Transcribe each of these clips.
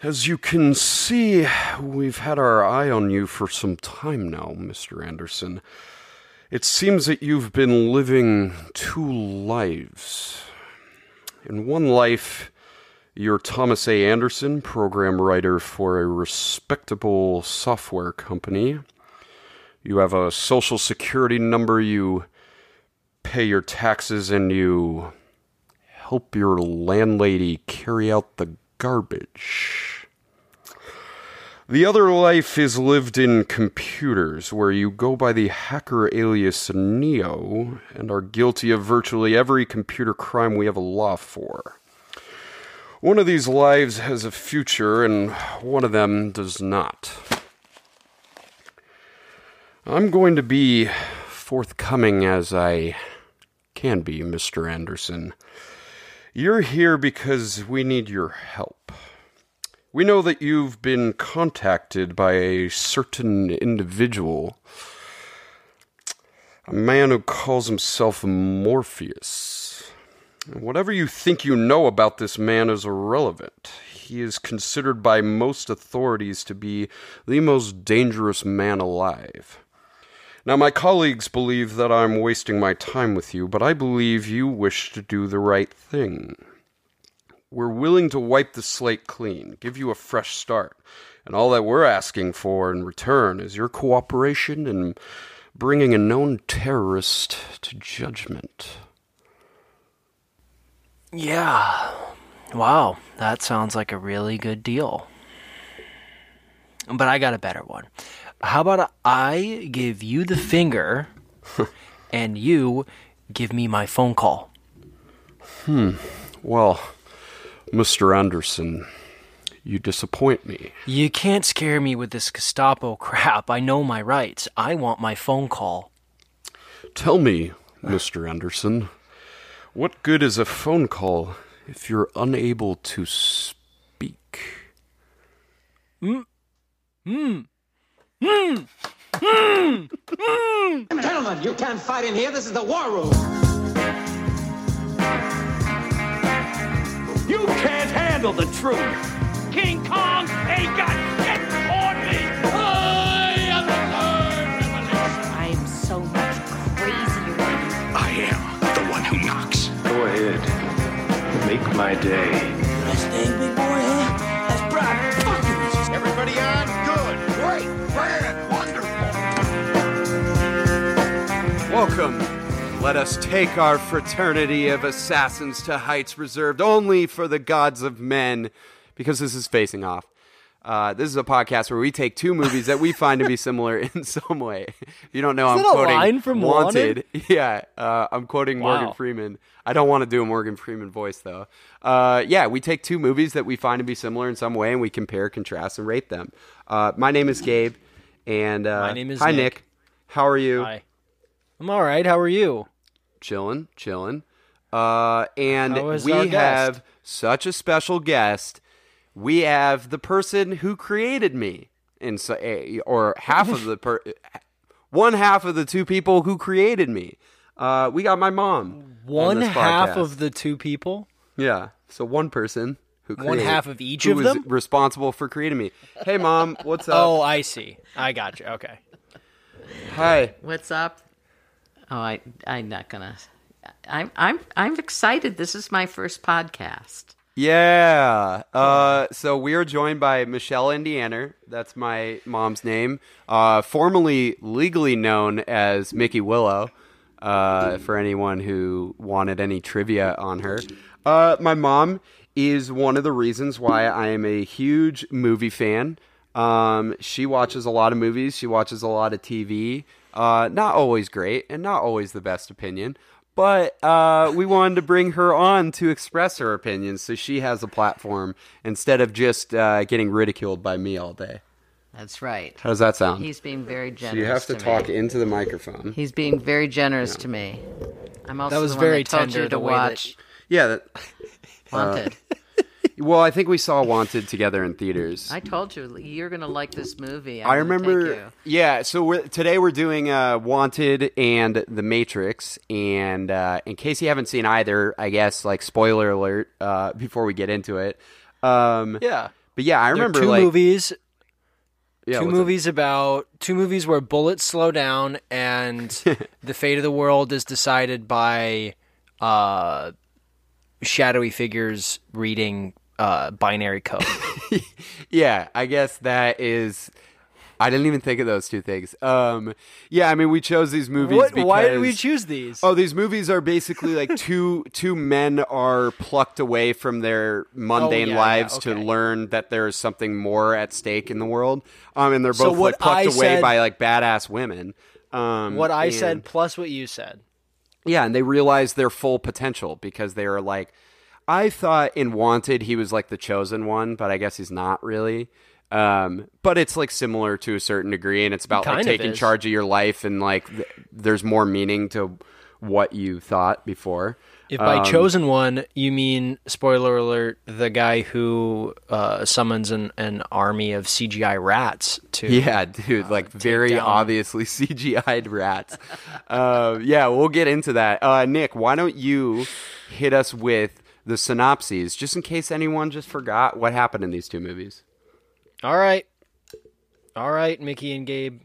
As you can see, we've had our eye on you for some time now, Mr. Anderson. It seems that you've been living two lives. In one life, you're Thomas A. Anderson, program writer for a respectable software company. You have a social security number, you pay your taxes, and you help your landlady carry out the garbage. The other life is lived in computers, where you go by the hacker alias Neo and are guilty of virtually every computer crime we have a law for. One of these lives has a future, and one of them does not. I'm going to be forthcoming as I can be, Mr. Anderson. You're here because we need your help. We know that you've been contacted by a certain individual, a man who calls himself Morpheus. Whatever you think you know about this man is irrelevant. He is considered by most authorities to be the most dangerous man alive. Now, my colleagues believe that I'm wasting my time with you, but I believe you wish to do the right thing. We're willing to wipe the slate clean, give you a fresh start, and all that we're asking for in return is your cooperation in bringing a known terrorist to judgment. Yeah. Wow, that sounds like a really good deal. But I got a better one. How about I give you the finger and you give me my phone call? Hmm. Well, Mr. Anderson, you disappoint me. You can't scare me with this Gestapo crap. I know my rights. I want my phone call. Tell me, Mr. Anderson, what good is a phone call if you're unable to speak? Hmm. Hmm. Hmm. Gentlemen, you can't fight in here. This is the war room. You can't handle the truth. King Kong ain't got shit on me. I am the third revelation. I'm so much crazier. I am the one who knocks. Go ahead. Make my day. Everybody on? Good. Great. Welcome. Let us take our fraternity of assassins to heights reserved only for the gods of men, because this is facing off. Uh, this is a podcast where we take two movies that we find to be similar in some way. If you don't know, I'm that a quoting line from Wanted? Yeah, uh, I'm quoting Morgan Freeman. I don't want to do a Morgan Freeman voice though. Uh, yeah, we take two movies that we find to be similar in some way, and we compare, contrast, and rate them. Uh, my name is Gabe, and uh, My name is hi Nick. How are you? Hi. I'm all right. How are you? chilling, chilling. Uh, and we have such a special guest. We have the person who created me, and so, or half of the per, one half of the two people who created me. Uh, we got my mom. One this half of the two people. yeah. So one person who One created- half of each who of was them? responsible for creating me. Hey, mom, what's up? Oh, I see. I got you. Okay. hi. What's up? Oh, I I'm not gonna. I'm I'm I'm excited. This is my first podcast. Yeah. Uh, so we are joined by Michelle Indiana. That's my mom's name. Uh, formerly legally known as Mickey Willow. Uh, for anyone who wanted any trivia on her, uh, my mom is one of the reasons why I am a huge movie fan. Um, she watches a lot of movies. She watches a lot of TV. Uh, not always great, and not always the best opinion. But uh, we wanted to bring her on to express her opinions, so she has a platform instead of just uh, getting ridiculed by me all day. That's right. How does that sound? He's being very generous. so you have to, to talk Me. into the microphone. He's being very generous to me. I'm also That was the one very that told tender, you to the way that- watch Yeah. That, Wanted. Well, I think we saw Wanted together in theaters. I told you you're gonna like this movie. I'm I gonna take remember. you. Yeah, so we're, today we're doing uh, Wanted and The Matrix, and uh, in case you haven't seen either, I guess like spoiler alert uh, before we get into it. Um, Yeah. But yeah, I There remember two like movies. yeah, two what's up? movies about two movies where bullets slow down and the fate of the world is decided by uh, shadowy figures reading uh, binary code. Yeah, I guess that is. I didn't even think of those two things. Um, yeah, I mean, we chose these movies. what? Because, Why did we choose these? Oh, these movies are basically like two two men are plucked away from their mundane Oh, yeah, yeah, lives to learn that there is something more at stake in the world. Um, and they're So both what like plucked I away said- by like badass women. Um, what I and- said plus what you said. Yeah, and they realize their full potential because they are like, I thought in Wanted he was like the chosen one, but I guess he's not really. Um, but it's like similar to a certain degree, and it's about like of taking is. charge of your life and like th- there's more meaning to what you thought before. If by Um, chosen one you mean spoiler alert, the guy who uh, summons an, an army of CGI rats to Yeah, dude, like very down- obviously CGI'd rats. uh, yeah, we'll get into that. Uh, Nick, why don't you hit us with the synopses, just in case anyone just forgot what happened in these two movies? All right, all right, Mickey and Gabe.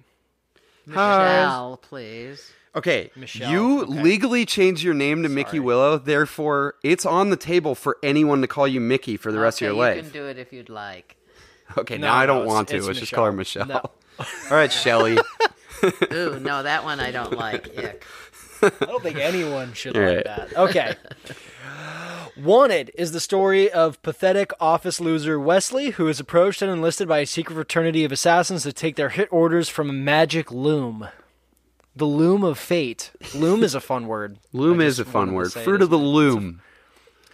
Michelle, please. Okay, Michelle, you okay. legally changed your name to Mickey Willow, therefore it's on the table for anyone to call you Mickey for the rest of your You life. can do it if you'd like. Okay, No, now I don't it's- want to. Let's just call her Michelle. Michelle. No. All right, Shelly. Ooh, no, that one I don't like. Ick. I don't think anyone should All like right. that. Okay. Wanted is the story of pathetic office loser Wesley, who is approached and enlisted by a secret fraternity of assassins to take their hit orders from a magic loom. The loom of fate. Loom is a fun word. Loom is a fun word. Fruit of the loom.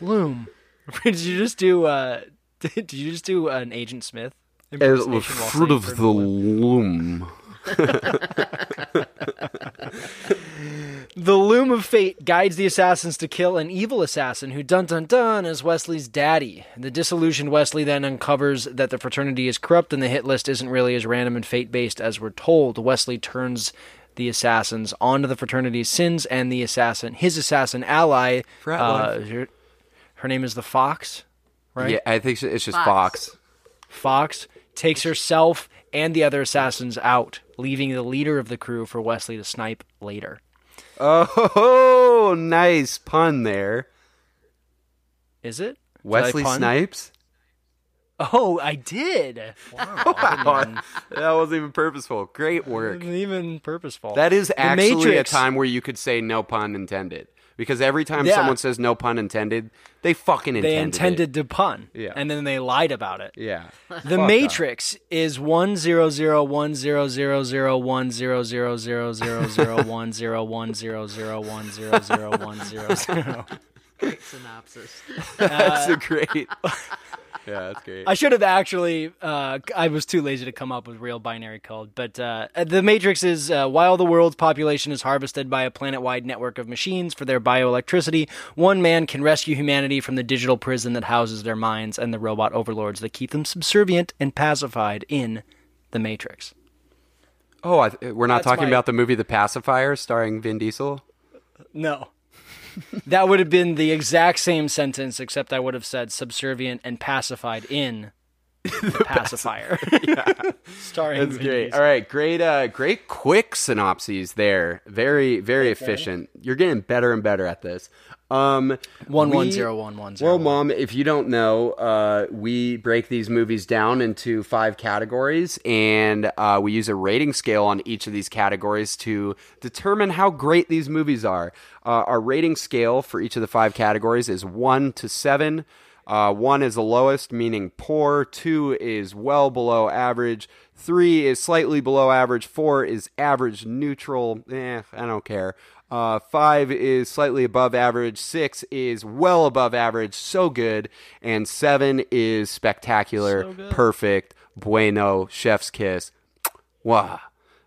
Loom. did you just do? uh Did you just do an Agent Smith? Fruit of the loom. The loom of fate guides the assassins to kill an evil assassin who, dun dun dun, is Wesley's daddy. The disillusioned Wesley then uncovers that the fraternity is corrupt and the hit list isn't really as random and fate based as we're told. Wesley turns the assassins onto the fraternity's sins and the assassin, his assassin ally, uh, her, her name is the Fox, right? Yeah, I think it's just Fox. Fox. Fox takes herself and the other assassins out, leaving the leader of the crew for Wesley to snipe later. Oh, nice pun there. Is it? Wesley? Snipes? Oh, I did. Wow, I even- That wasn't even purposeful. Great work. wasn't even purposeful. That is actually a time where you could say no pun intended. Because every time Yeah. someone says no pun intended, they fucking intended. they it. intended to pun, Yeah. and then they lied about it. Yeah. The Matrix is one zero zero one zero zero zero one zero zero zero zero zero one zero one zero zero one zero zero one zero zero. Great synopsis. That's a uh, great. Yeah, that's great. I should have actually. Uh, I was too lazy to come up with real binary code. But uh, the Matrix is uh, while the world's population is harvested by a planet-wide network of machines for their bioelectricity, one man can rescue humanity from the digital prison that houses their minds and the robot overlords that keep them subservient and pacified in the Matrix. oh, I, we're not That's talking my- about the movie The Pacifier starring Vin Diesel? No. That would have been the exact same sentence, except I would have said subservient and pacified in the pacifier. Starring That's great. Diesel. All right, great, uh, great, quick synopses there. Very, very efficient. You're getting better and better at this. Um, One, one, zero, one, one, zero, Well, mom, if you don't know, uh, we break these movies down into five categories, and uh, we use a rating scale on each of these categories to determine how great these movies are. Uh, our rating scale for each of the five categories is one to seven. Uh, one is the lowest, meaning poor. Two is well below average. Three is slightly below average. Four is average, neutral. Eh, I don't care. Uh, five is slightly above average. Six is well above average, so good. And seven is spectacular, So perfect, bueno, chef's kiss. Wow.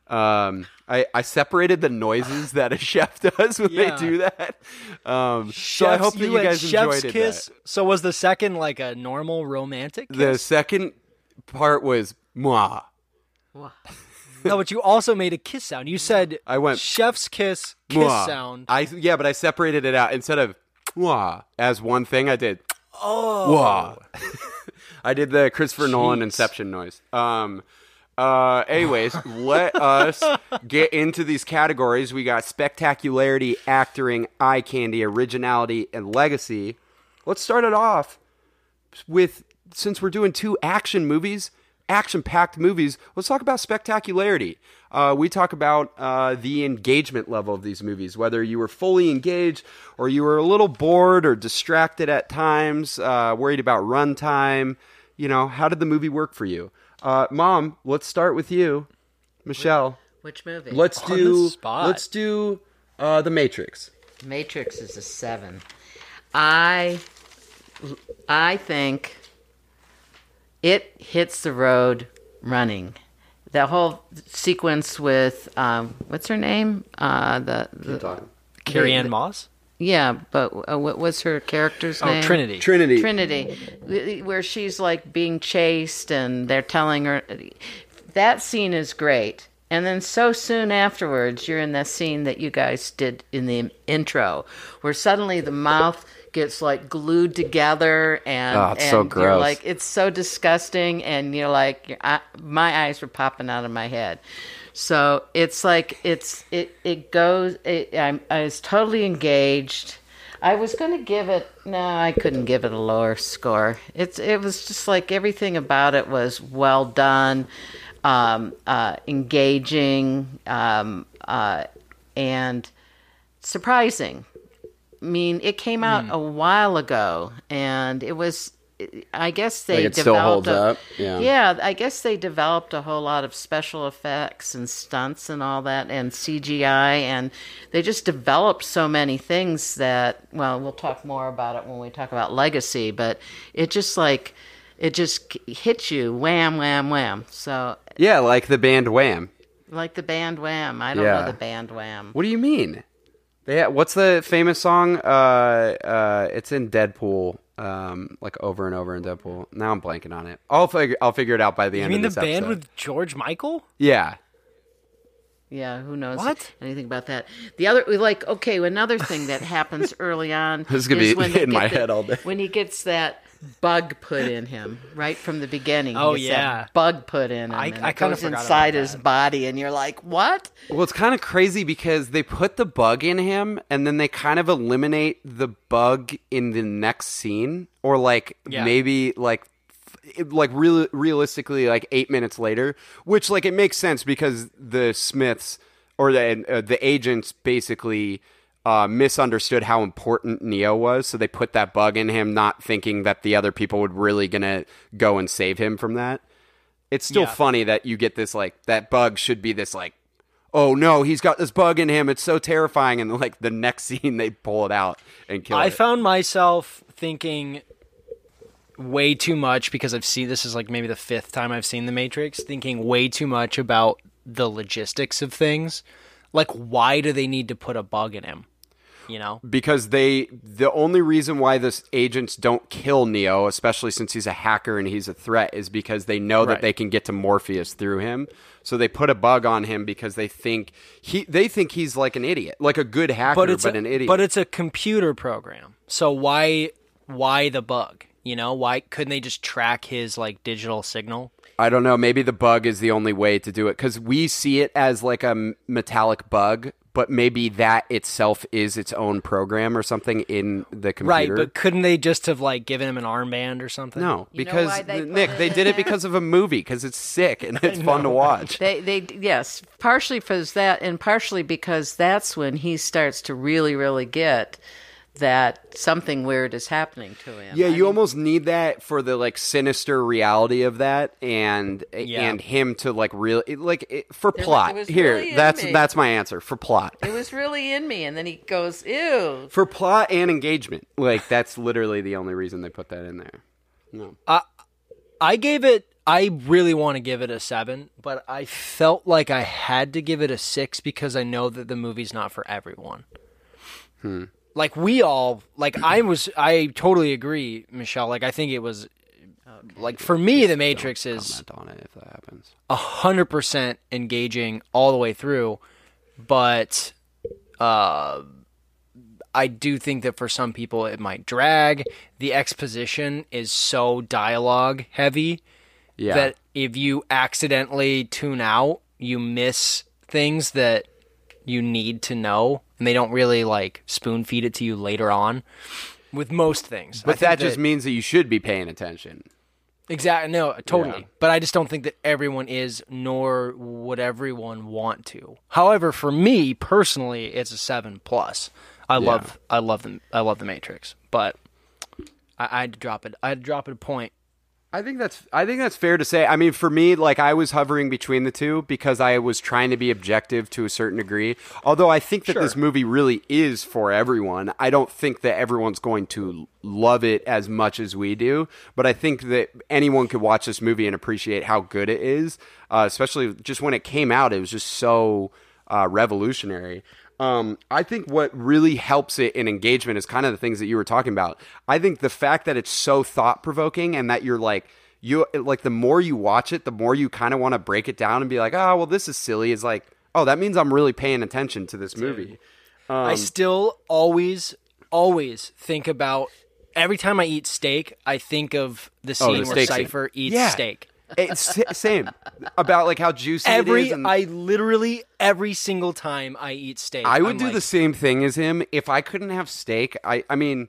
Um, I, I separated the noises that a chef does when Yeah. they do that. Um, so I hope that you had guys chef's enjoyed kiss. it. So was the second like a normal romantic The second part was moi. Wha- no, but you also made a kiss sound. You said I went, chef's kiss kiss moi. sound. I yeah, but I separated it out instead of moi as one thing. I did oh. I did the Christopher Nolan Inception noise. Um, uh, anyways, let us get into these categories. We got spectacularity, acting, eye candy, originality, and legacy. Let's start it off with since we're doing two action movies, action packed movies, let's talk about spectacularity. Uh, we talk about uh, the engagement level of these movies, whether you were fully engaged or you were a little bored or distracted at times, uh, worried about runtime. You know, how did the movie work for you? Uh, Mom, let's start with you, Michelle. Which movie? Let's On the do. spot. Let's do uh, the Matrix. Matrix is a seven. I I think it hits the road running. That whole sequence with um, what's her name? Uh, the, the Carrie-Anne Moss. yeah, but uh, what was her character's Oh, name? Trinity. Trinity. Trinity, where she's like being chased and they're telling her. That scene is great. And then so soon afterwards, you're in that scene that you guys did in the intro, where suddenly the mouth gets like glued together and, Oh, it's and so you're like it's so disgusting and you're like eye- my eyes were popping out of my head. So it's like it's it it goes it, I'm, i was totally engaged. I was going to give it no i couldn't give it a lower score. It's it was just like everything about it was well done um, uh, engaging um, uh, and surprising I mean, it came out Hmm. a while ago, and it was. I guess they Like, developed holds a, up? Yeah. I guess they developed a whole lot of special effects and stunts and all that, and CGI, and they just developed so many things that. Well, we'll talk more about it when we talk about legacy, but it just like it just hits you, wham, wham, wham. So, Yeah, like the band Wham. like the band Wham. I don't Yeah. know the band Wham. What do you mean? They ha- what's the famous song? Uh, uh, it's in Deadpool. Um, like over and over in Deadpool. Now I'm blanking on it. I'll figure. I'll figure it out by the end. You end. mean of the this band episode. with George Michael? Yeah. Yeah, who knows What? anything about that? The other, like, okay, another thing that happens early on This is gonna is be when they in my the- head all day. When he gets that bug put in him right from the beginning. Oh, gets yeah. bug put in him. I- and I it kinda goes forgot inside his that. body, and you're like, what? Well, it's kind of crazy because they put the bug in him, and then they kind of eliminate the bug in the next scene, or like Yeah. maybe like f- like real realistically like eight minutes later, which like it makes sense because the Smiths or the uh, the agents basically uh, misunderstood how important Neo was, so they put that bug in him, not thinking that the other people would really gonna go and save him from that. It's still Yeah. funny that you get this like that bug should be this like oh no, he's got this bug in him. It's so terrifying. And like the next scene, they pull it out and kill him. I it. found myself thinking way too much because I've seen this is like maybe the fifth time I've seen The Matrix, thinking way too much about the logistics of things. Like, why do they need to put a bug in him? You know? because they the only reason why the agents don't kill Neo, especially since he's a hacker and he's a threat, is because they know that they can get to Morpheus through him. So they put a bug on him because they think he they think he's like an idiot, like a good hacker, But but, it's a, an idiot. but it's a computer program. So why why the bug? You know, why couldn't they just track his like digital signal? I don't know. Maybe the bug is the only way to do it because we see it as like a metallic bug, but maybe that itself is its own program or something in the computer. Right, but couldn't they just have like given him an armband or something? No, You know because they Nick, they did it because of a movie because it's sick and it's fun to watch. They, they, yes, partially for that, and partially because that's when he starts to really, really get that something weird is happening to him. Yeah, I you mean, almost need that for the like sinister reality of that, and Yeah. and him to like really like it, for They're like, plot. "It was Here, really in that's me." that's my answer for plot. It was really in me, and then he goes, "Ew." For plot and engagement, like that's literally the only reason they put that in there. No, I I gave it. I really want to give it a seven, but I felt like I had to give it a six because I know that the movie's not for everyone. Hmm. Like we all, like I was, I totally agree, Michelle. Like I think it was, like for me, The Matrix is comment on it if that happens. a hundred percent engaging all the way through, but uh, I do think that for some people it might drag. The exposition is so dialogue heavy Yeah. that if you accidentally tune out, you miss things that you need to know, and they don't really like spoon feed it to you later on. With most things, but think that just means that you should be paying attention. Exactly. No, totally. Yeah. But I just don't think that everyone is, nor would everyone want to. However, for me personally, it's a seven plus. I love, I love the, I love the Matrix. But I, I had to drop it. I had to drop it a point. I think that's I think that's fair to say. I mean, for me, like I was hovering between the two because I was trying to be objective to a certain degree. Although I think that this movie really is for everyone. I don't think that everyone's going to love it as much as we do, but I think that anyone could watch this movie and appreciate how good it is. Uh, especially just when it came out, it was just so uh, revolutionary. Um, I think what really helps it in engagement is kind of the things that you were talking about. I think the fact that it's so thought provoking and that you're like you like the more you watch it, the more you kind of want to break it down and be like, oh well, this is silly. Is like, oh, that means I'm really paying attention to this movie. Um, I still always, always think about every time I eat steak, I think of the scene Oh, the where scene. Cypher eats Yeah. steak. It's same about like how juicy Every, is. and- I literally every single time I eat steak, I would I'm do like, the same thing as him if I couldn't have steak. I I mean,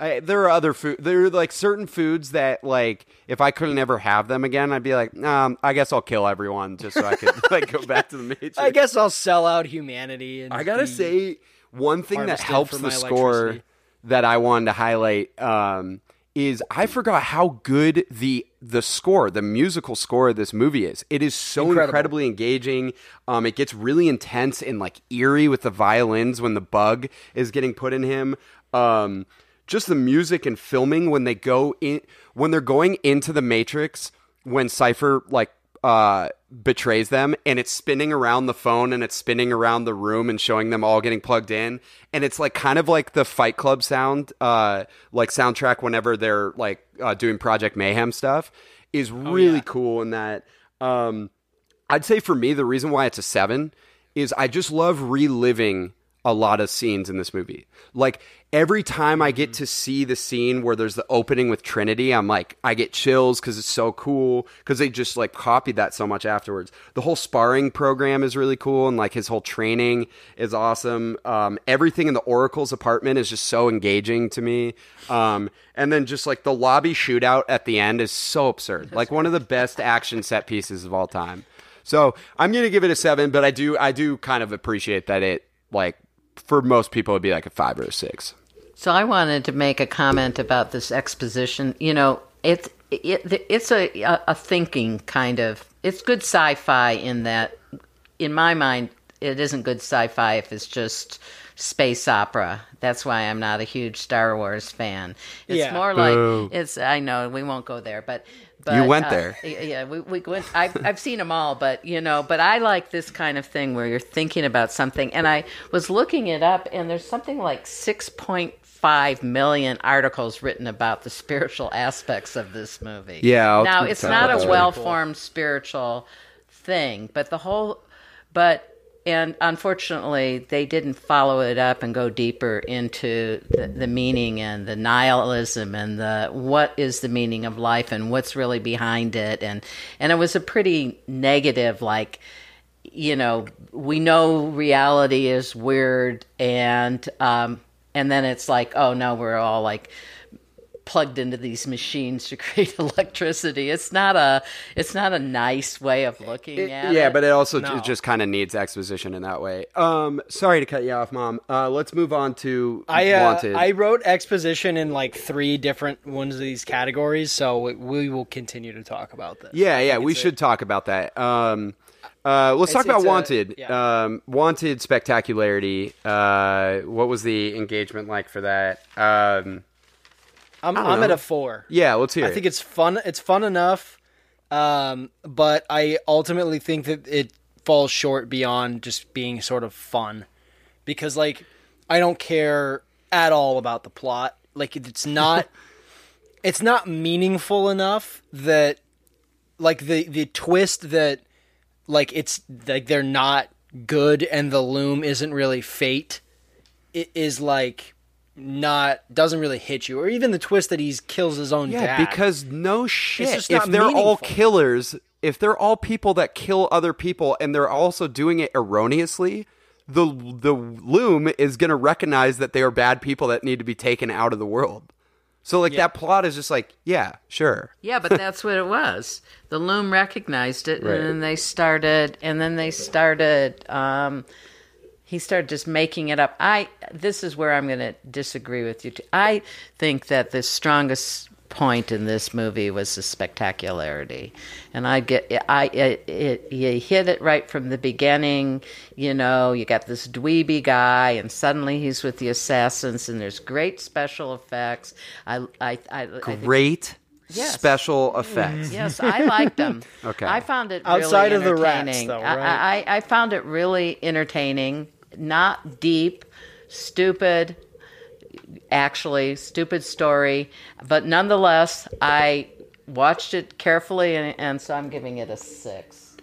I, there are other food. There are like certain foods that like if I couldn't ever have them again, I'd be like, um, I guess I'll kill everyone just so I could like go back to the Matrix. I guess I'll sell out humanity. And I gotta say, one thing that helps the score that I wanted to highlight um, is I forgot how good the the score, the musical score of this movie is. It is so Incredible. incredibly engaging. Um, it gets really intense and like eerie with the violins when the bug is getting put in him. Um, just the music and filming when they go in when they're going into the Matrix when Cypher like uh betrays them and it's spinning around the phone and it's spinning around the room and showing them all getting plugged in. And it's like kind of like the fight club sound uh like soundtrack whenever they're like uh, doing project mayhem stuff is really cool in that um i'd say for me the reason why it's a seven is i just love reliving a lot of scenes in this movie. Like every time I get to see the scene where there's the opening with Trinity, I'm like, I get chills because it's so cool because they just like copied that so much afterwards. The whole sparring program is really cool and like his whole training is awesome. Um, everything in the Oracle's apartment is just so engaging to me. Um, and then just like the lobby shootout at the end is so absurd. Like one of the best action set pieces of all time. So I'm gonna give it a seven, but I do I do kind of appreciate that it like for most people it'd be like a five or a six. So I wanted to make a comment about this exposition. You know, it's it, it's a a thinking kind of. It's good sci-fi in that, in my mind, it isn't good sci-fi if it's just space opera. That's why I'm not a huge Star Wars fan. It's Yeah. more like it's. I know we won't go there, but. But, You went uh, there. yeah, we, we went. I've, I've seen them all, but you know, but I like this kind of thing where you're thinking about something. And I was looking it up, and there's something like 6.5 million articles written about the spiritual aspects of this movie. Yeah, I'll now it's not a well-formed spiritual thing, but the whole, but. And unfortunately, they didn't follow it up and go deeper into the, the meaning and the nihilism and the what is the meaning of life and what's really behind it. And and it was a pretty negative, like you know, we know reality is weird, and um, and then it's like, oh no, we're all like plugged into these machines to create electricity. It's not a it's not a nice way of looking It- at yeah, it. but it also No. it just kind of needs exposition in that way. Um, sorry to cut you off, mom. Uh, let's move on to I uh, Wanted. I wrote exposition in like three different ones of these categories, so we- we will continue to talk about this. yeah, yeah, we a- should talk about that. Um, uh, let's talk about it's a- Wanted. yeah. Um, Wanted spectacularity. Uh, what was the engagement like for that? Um, I'm, I'm know. at a four. yeah, let's hear I it. think it's fun. It's fun enough, um, but I ultimately think that it falls short beyond just being sort of fun, because like I don't care at all about the plot. Like it's not, it's not meaningful enough that, like the the twist that, like it's like they're not good and the loom isn't really fate It is like not doesn't really hit you, or even the twist that he kills his own Yeah, dad. because no shit. just If not they're all killers, if they're all people that kill other people and they're also doing it erroneously, the the loom is going to recognize that they are bad people that need to be taken out of the world. So like that plot is just like, yeah, sure. Yeah, but that's what it was. The loom recognized it, Right. and then they started, and then they started. Um, he started just making it up. I. This is where I'm going to disagree with you. Too. I think that the strongest point in this movie was the spectacularity, and I get. I. It, it, you hit it right from the beginning. You know, you got this dweeby guy, and suddenly he's with the assassins, and there's great special effects. I. I. I, I think- Great Yes. special mm-hmm. effects. Yes, I liked them. Okay. I found it really Outside of the rats, entertaining. though, I- right? I, I, found it really entertaining. Not deep, stupid. Actually, stupid story, but nonetheless, I watched it carefully, and, and so I'm giving it a six.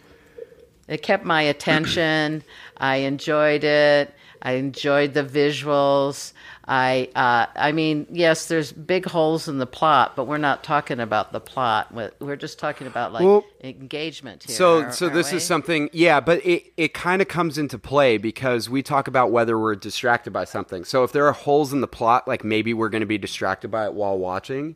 It kept my attention. I enjoyed it. I enjoyed the visuals. I, uh, I mean, yes, there's big holes in the plot, but we're not talking about the plot. We're just talking about like Well, engagement here. So, are- so this we? is something, yeah, but it, it kind of comes into play because we talk about whether we're distracted by something. So, if there are holes in the plot, like maybe we're going to be distracted by it while watching.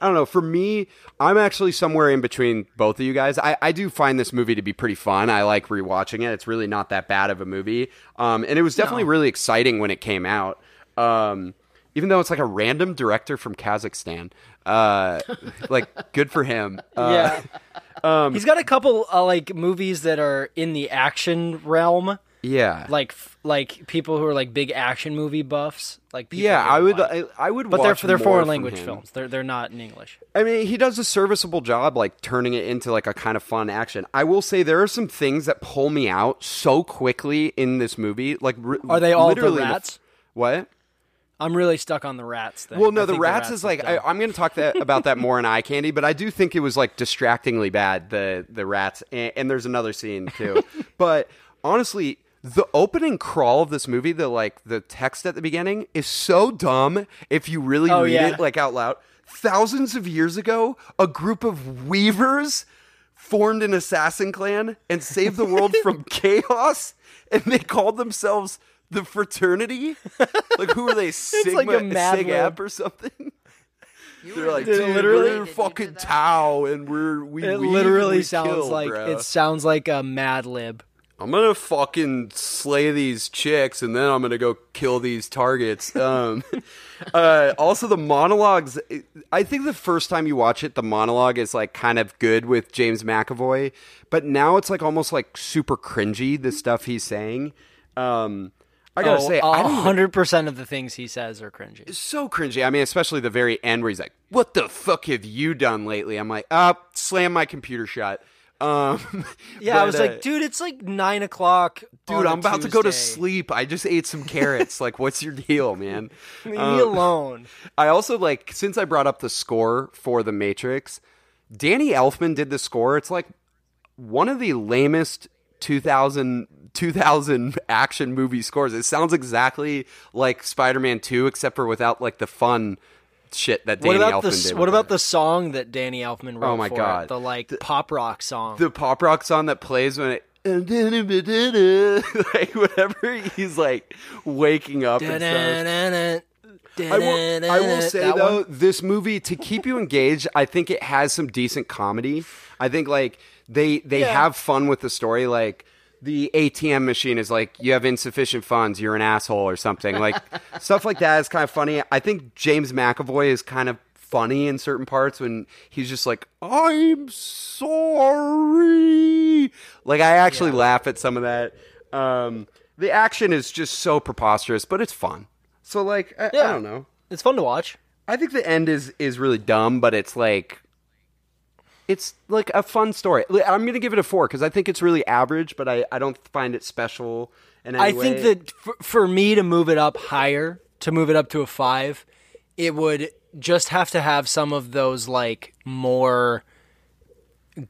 I don't know. For me, I'm actually somewhere in between both of you guys. I, I do find this movie to be pretty fun. I like rewatching it. It's really not that bad of a movie. Um, and it was definitely really exciting when it came out. Um, even though it's like a random director from Kazakhstan. Uh, like, good for him. Uh, yeah, he's got a couple uh, like movies that are in the action realm, yeah. like like people who are like big action movie buffs. Like people Yeah, I would. like- I, I would. but they're they're foreign language him. films. They're they're not in English. I mean, he does a serviceable job, like turning it into like a kind of fun action. I will say there are some things that pull me out so quickly in this movie. Like, r- Are they all the literally in f- rats? what? I'm really stuck on the rats thing. Well, no, I the rats, is like I, I'm going to talk that about that more in eye candy, but I do think it was like distractingly bad. The the rats, and, and there's another scene too. but honestly, the opening crawl of this movie, the like the text at the beginning, is so dumb. If you really Oh, read yeah. it like out loud, thousands of years ago, a group of weavers formed an assassin clan and saved the world from chaos, and they called themselves the fraternity. Like who are they? Sigma, like a Mad Sig Lib. Ep or something. They're like, dude, literally- we're fucking do? Tau, and we're we. It weave literally we sounds kill, like bro. it sounds like a Mad Lib. I'm gonna fucking slay these chicks, and then I'm gonna go kill these targets. Um, uh, also, the monologues. I think the first time you watch it, the monologue is like kind of good with James McAvoy, but now it's like almost like super cringy. The stuff he's saying. Um, I gotta Oh, say, I don't hundred percent of the things he says are cringy. so cringy. I mean, especially the very end where he's like, "What the fuck have you done lately?" I'm like, "Uh, slam my computer shut." Um, Yeah, I was uh, like, dude, it's like nine o'clock. dude, I'm about to go to sleep. I just ate some carrots. like, what's your deal, man? Leave Um, me alone. I also like since I brought up the score for The Matrix, Danny Elfman did the score. It's like one of the lamest 2000 2000 action movie scores. It sounds exactly like Spider-Man 2 except for without like the fun shit that What Danny about Elfman the did. what about it. the song that Danny Elfman oh wrote? Oh my for God. it? the like the, pop rock song. the pop rock song that plays when it like whenever he's like waking up and stuff. I will, I will say That though, one? this movie to keep you engaged, I think it has some decent comedy. I think like they they Yeah. have fun with the story. Like the ATM machine is like you have insufficient funds, you're an asshole or something. Like stuff like that is kind of funny. I think James McAvoy is kind of funny in certain parts when he's just like I'm sorry. Like I actually laugh at some of that. Um, the action is just so preposterous, but it's fun. So like I, I don't know. It's fun to watch. I think the end is is really dumb, but it's like it's like a fun story. I'm gonna give it a four because I think it's really average, but I, I don't find it special. In any I think that for, for me to move it up higher, to move it up to a five, it would just have to have some of those like more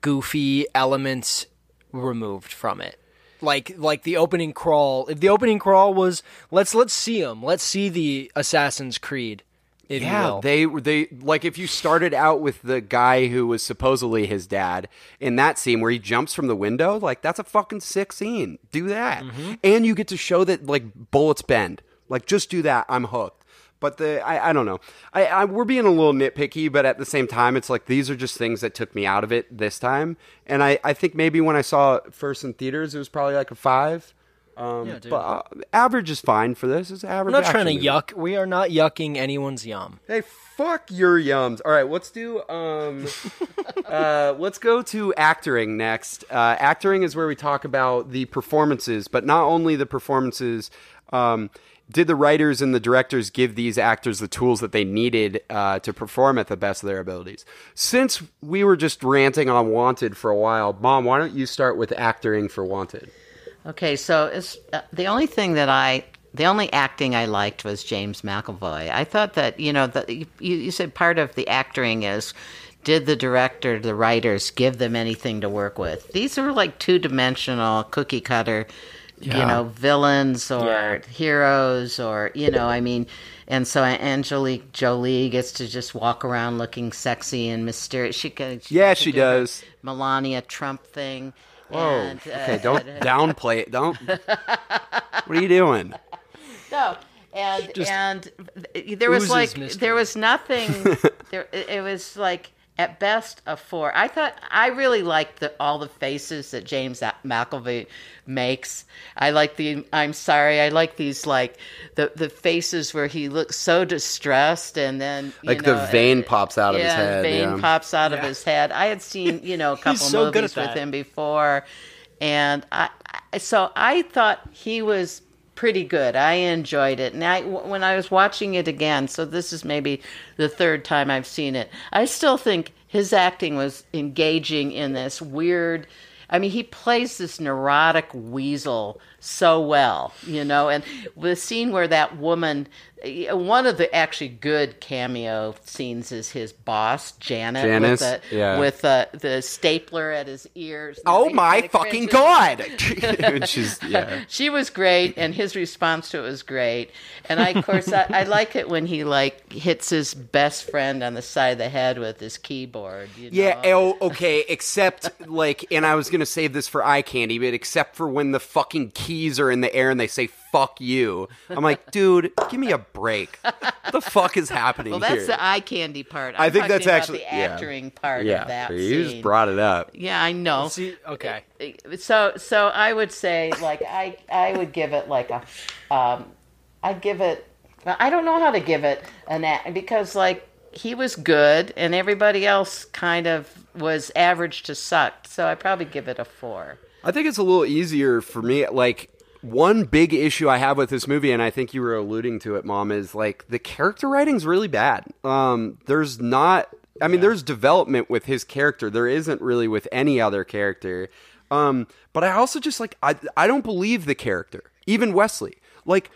goofy elements removed from it. like like the opening crawl. If the opening crawl was let's let's see him, let's see the Assassin's Creed. Yeah, they they like if you started out with the guy who was supposedly his dad in that scene where he jumps from the window, like that's a fucking sick scene. Do that, and you get to show that like bullets bend. Like just do that. I'm hooked. But the I, I don't know. I, I we're being a little nitpicky, but at the same time, it's like these are just things that took me out of it this time. And I I think maybe when I saw it first in theaters, it was probably like a five. Um, Yeah, but uh, average is fine for this. It's average. We're not trying to movie. yuck. We are not yucking anyone's yum. Hey, fuck your yums. All right, let's do. Um, uh, let's go to acting next. Uh, actoring is where we talk about the performances, but not only the performances. Um, did the writers and the directors give these actors the tools that they needed uh, to perform at the best of their abilities? Since we were just ranting on Wanted for a while, Mom, why don't you start with acting for Wanted? Okay, so it's, uh, the only thing that I, the only acting I liked was James McAvoy. I thought that you know that you, you said part of the acting is. Did the director, the writers, give them anything to work with? These are like two-dimensional, cookie cutter, you know, villains or heroes, or you know, I mean, and so Angelina Jolie gets to just walk around looking sexy and mysterious. She could, Yeah, could she do does. Melania Trump thing. Whoa. And, uh, okay, don't downplay it. Don't. what are you doing? No, and Just and there was like mystery. there was nothing. there it it was like at best a four. I thought I really liked the all the faces that James McAvoy makes. I like the I'm sorry. I like these like the the faces where he looks so distressed and then you Like know, the vein pops out of his yeah, head. vein yeah. pops out of his head. I had seen you know a couple so good movies with him before, and I I- so I thought he was pretty good. I enjoyed it, and I, when I was watching it again. So this is maybe the third time I've seen it. I still think his acting was engaging in this weird. I mean, he plays this neurotic weasel so well, you know. And the scene where that woman, one of the actually good cameo scenes is his boss, Janet, Janice, with the, yeah. with the, the stapler at his ears. Oh my fucking god! She's yeah. She was great, and his response to it was great. And I, of course, I, I like it when he like hits his best friend on the side of the head with his keyboard. You know? Yeah, oh, okay, except like and I was going to save this for eye candy, but except for when the fucking keys are in the air and they say fuck you. I'm like, dude, give me a break. What the fuck is happening here? well, that's here? the eye candy part. I I'm think that's about actually- the yeah. acting part yeah, of that you scene. just brought it up. yeah, I know. See, okay. so so I would say like I I would give it like a um I give it I don't know how to give it an a because like he was good and everybody else kind of was average to sucked so I probably give it a four. I think it's a little easier for me. Like one big issue I have with this movie, and I think you were alluding to it, Mom, is like the character writing's really bad. Um, there's not. I mean, there's development with his character. There isn't really with any other character. Um, but I also just like I I don't believe the character, even Wesley. Like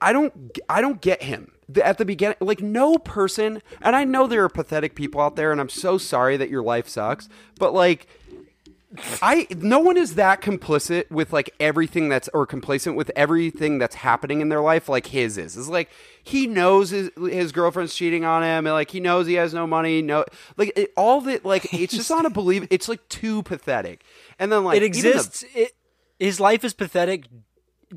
I don't I don't get him at the beginning. Like no person, and I know there are pathetic people out there, and I'm so sorry that your life sucks. But like. I no one is that complicit with like everything that's or complacent with everything that's happening in their life like his is. It's like he knows his, his girlfriend's cheating on him and like he knows he has no money, no like it, all that like it's just not a believe it's like too pathetic. And then like It even the- exists. It, his life is pathetic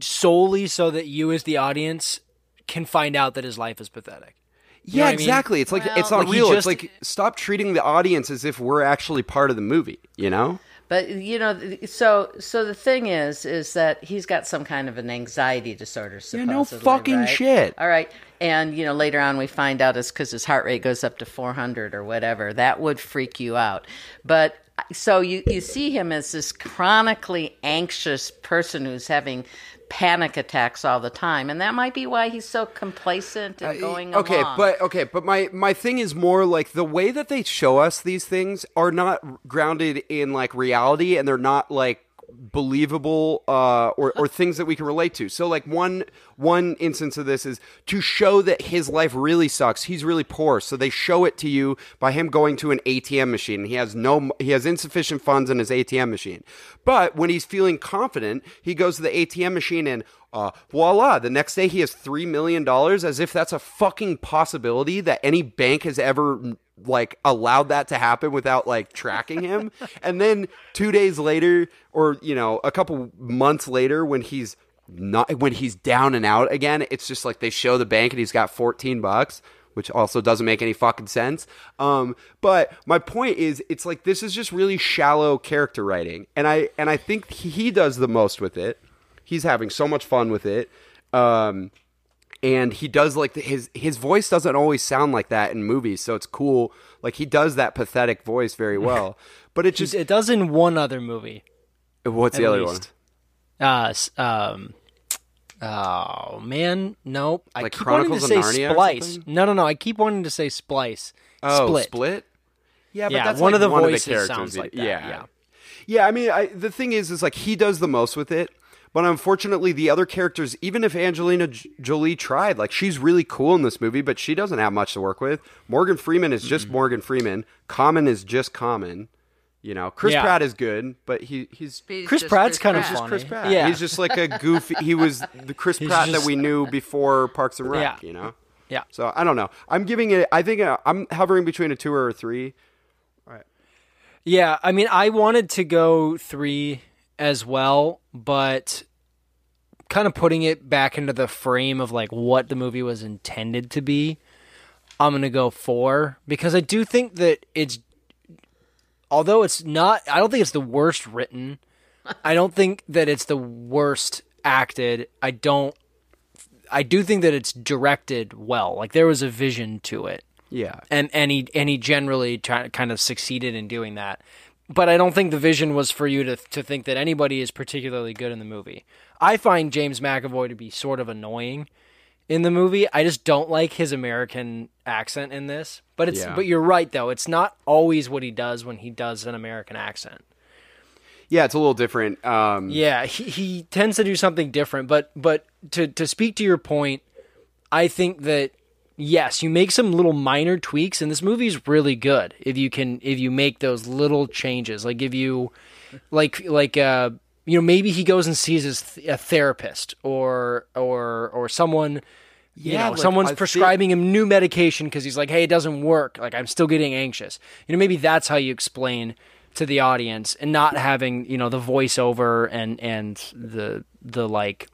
solely so that you, as the audience, can find out that his life is pathetic. yeah, know what I mean? exactly. It's like it's Well- not Like, real. just- it's like stop treating the audience as if we're actually part of the movie, you know? But you know, so so the thing is, is that he's got some kind of an anxiety disorder. Yeah, no fucking right? shit. All right, and you know, later on we find out it's because his heart rate goes up to 400 or whatever. That would freak you out. But so you you see him as this chronically anxious person who's having panic attacks all the time, and that might be why he's so complacent and going Uh, okay along. but okay but my my thing is more like the way that they show us these things are not grounded in like reality and they're not like believable uh, or or things that we can relate to. So like one one instance of this is to show that his life really sucks. He's really poor, so they show it to you by him going to an ATM machine. He has no he has insufficient funds in his ATM machine. But when he's feeling confident, he goes to the ATM machine and uh, voila! The next day he has three million dollars, as if that's a fucking possibility that any bank has ever like allowed that to happen without like tracking him. and then two days later, or you know, a couple months later, when he's not when he's down and out again, it's just like they show the bank and he's got fourteen bucks. Which also doesn't make any fucking sense. Um, but my point is, it's like this is just really shallow character writing, and I and I think he does the most with it. He's having so much fun with it. Um, and he does like the, his his voice doesn't always sound like that in movies, so it's cool. Like he does that pathetic voice very well, but it just it does in one other movie. what's the other least. Uh, um, oh man, nope. I Like keep wanting to Chronicles say Narnia Splice. No, no, no. I keep wanting to say Splice. Oh, Split. split. Yeah, but Yeah, that's one like of the one voices of the characters. sounds like that, Yeah, yeah. yeah. I mean, I, the thing is, is like he does the most with it. But unfortunately, the other characters, even if Angelina J- Jolie tried, like she's really cool in this movie, but she doesn't have much to work with. Morgan Freeman is just Morgan Freeman. Common is just Common. You know, Chris Yeah. Pratt is good, but he he's He's Chris just Pratt's Chris kind of Pratt. funny. Chris Pratt. Yeah, He's just like a goofy. He was the Chris He's Pratt just- that we knew before Parks and Rec. Yeah. You know. yeah. So I don't know. I'm giving it. I think uh, I'm hovering between a two or a three. Yeah, I mean, I wanted to go three as well, but kind of putting it back into the frame of like what the movie was intended to be, I'm gonna go four because I do think that it's, although it's not, I don't think it's the worst written. I don't think that it's the worst acted. I don't. I do think that it's directed well. Like there was a vision to it Yeah. and and he and he generally try, kind of succeeded in doing that. But I don't think the vision was for you to to think that anybody is particularly good in the movie. I find James McAvoy to be sort of annoying in the movie. I just don't like his American accent in this. But it's Yeah. but you're right though. It's not always what he does when he does an American accent. Yeah, it's a little different. Um, Yeah, he, he tends to do something different. But but to to speak to your point, I think that yes, you make some little minor tweaks, and this movie's really good if you can if you make those little changes. Like if you like like uh you know maybe he goes and sees his th- a therapist or or or someone. You Yeah, know, like, someone's I think- prescribing him new medication because he's like, "Hey, it doesn't work. Like, I'm still getting anxious." You know, maybe that's how you explain to the audience, and not having you know the voiceover and and the the like,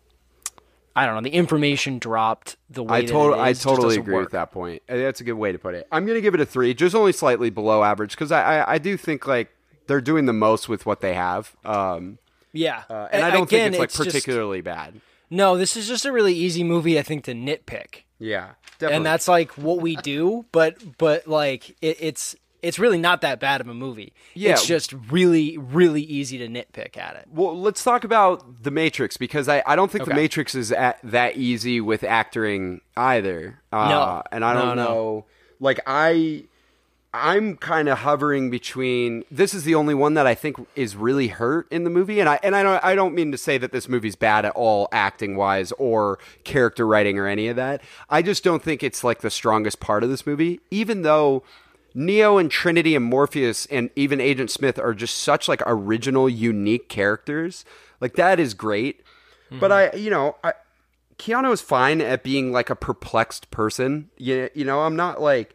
I don't know, the information dropped the way I I totally agree work. with that point. That's a good way to put it. I'm gonna give it a three, just only slightly below average, because I, I, I do think like they're doing the most with what they have, um, Yeah, uh, and I don't Again, think it's like just- particularly bad. no, this is just a really easy movie, I think, to nitpick. Yeah, definitely. and that's like what we do but but like it, it's it's really not that bad of a movie Yeah. it's just really really easy to nitpick at it Well, let's talk about The Matrix because I, I don't think The Matrix is at, that easy with acting either. Uh, No. and I don't No, no. know. Like I, I'm kind of hovering between. This is the only one that I think is really hurt in the movie, and I and I don't I don't mean to say that this movie's bad at all acting wise or character writing or any of that. I just don't think it's like the strongest part of this movie, even though. Neo and Trinity and Morpheus and even Agent Smith are just such like original, unique characters. Like that is great. Mm-hmm. But I, you know, I, Keanu is fine at being like a perplexed person. You, you know, I'm not like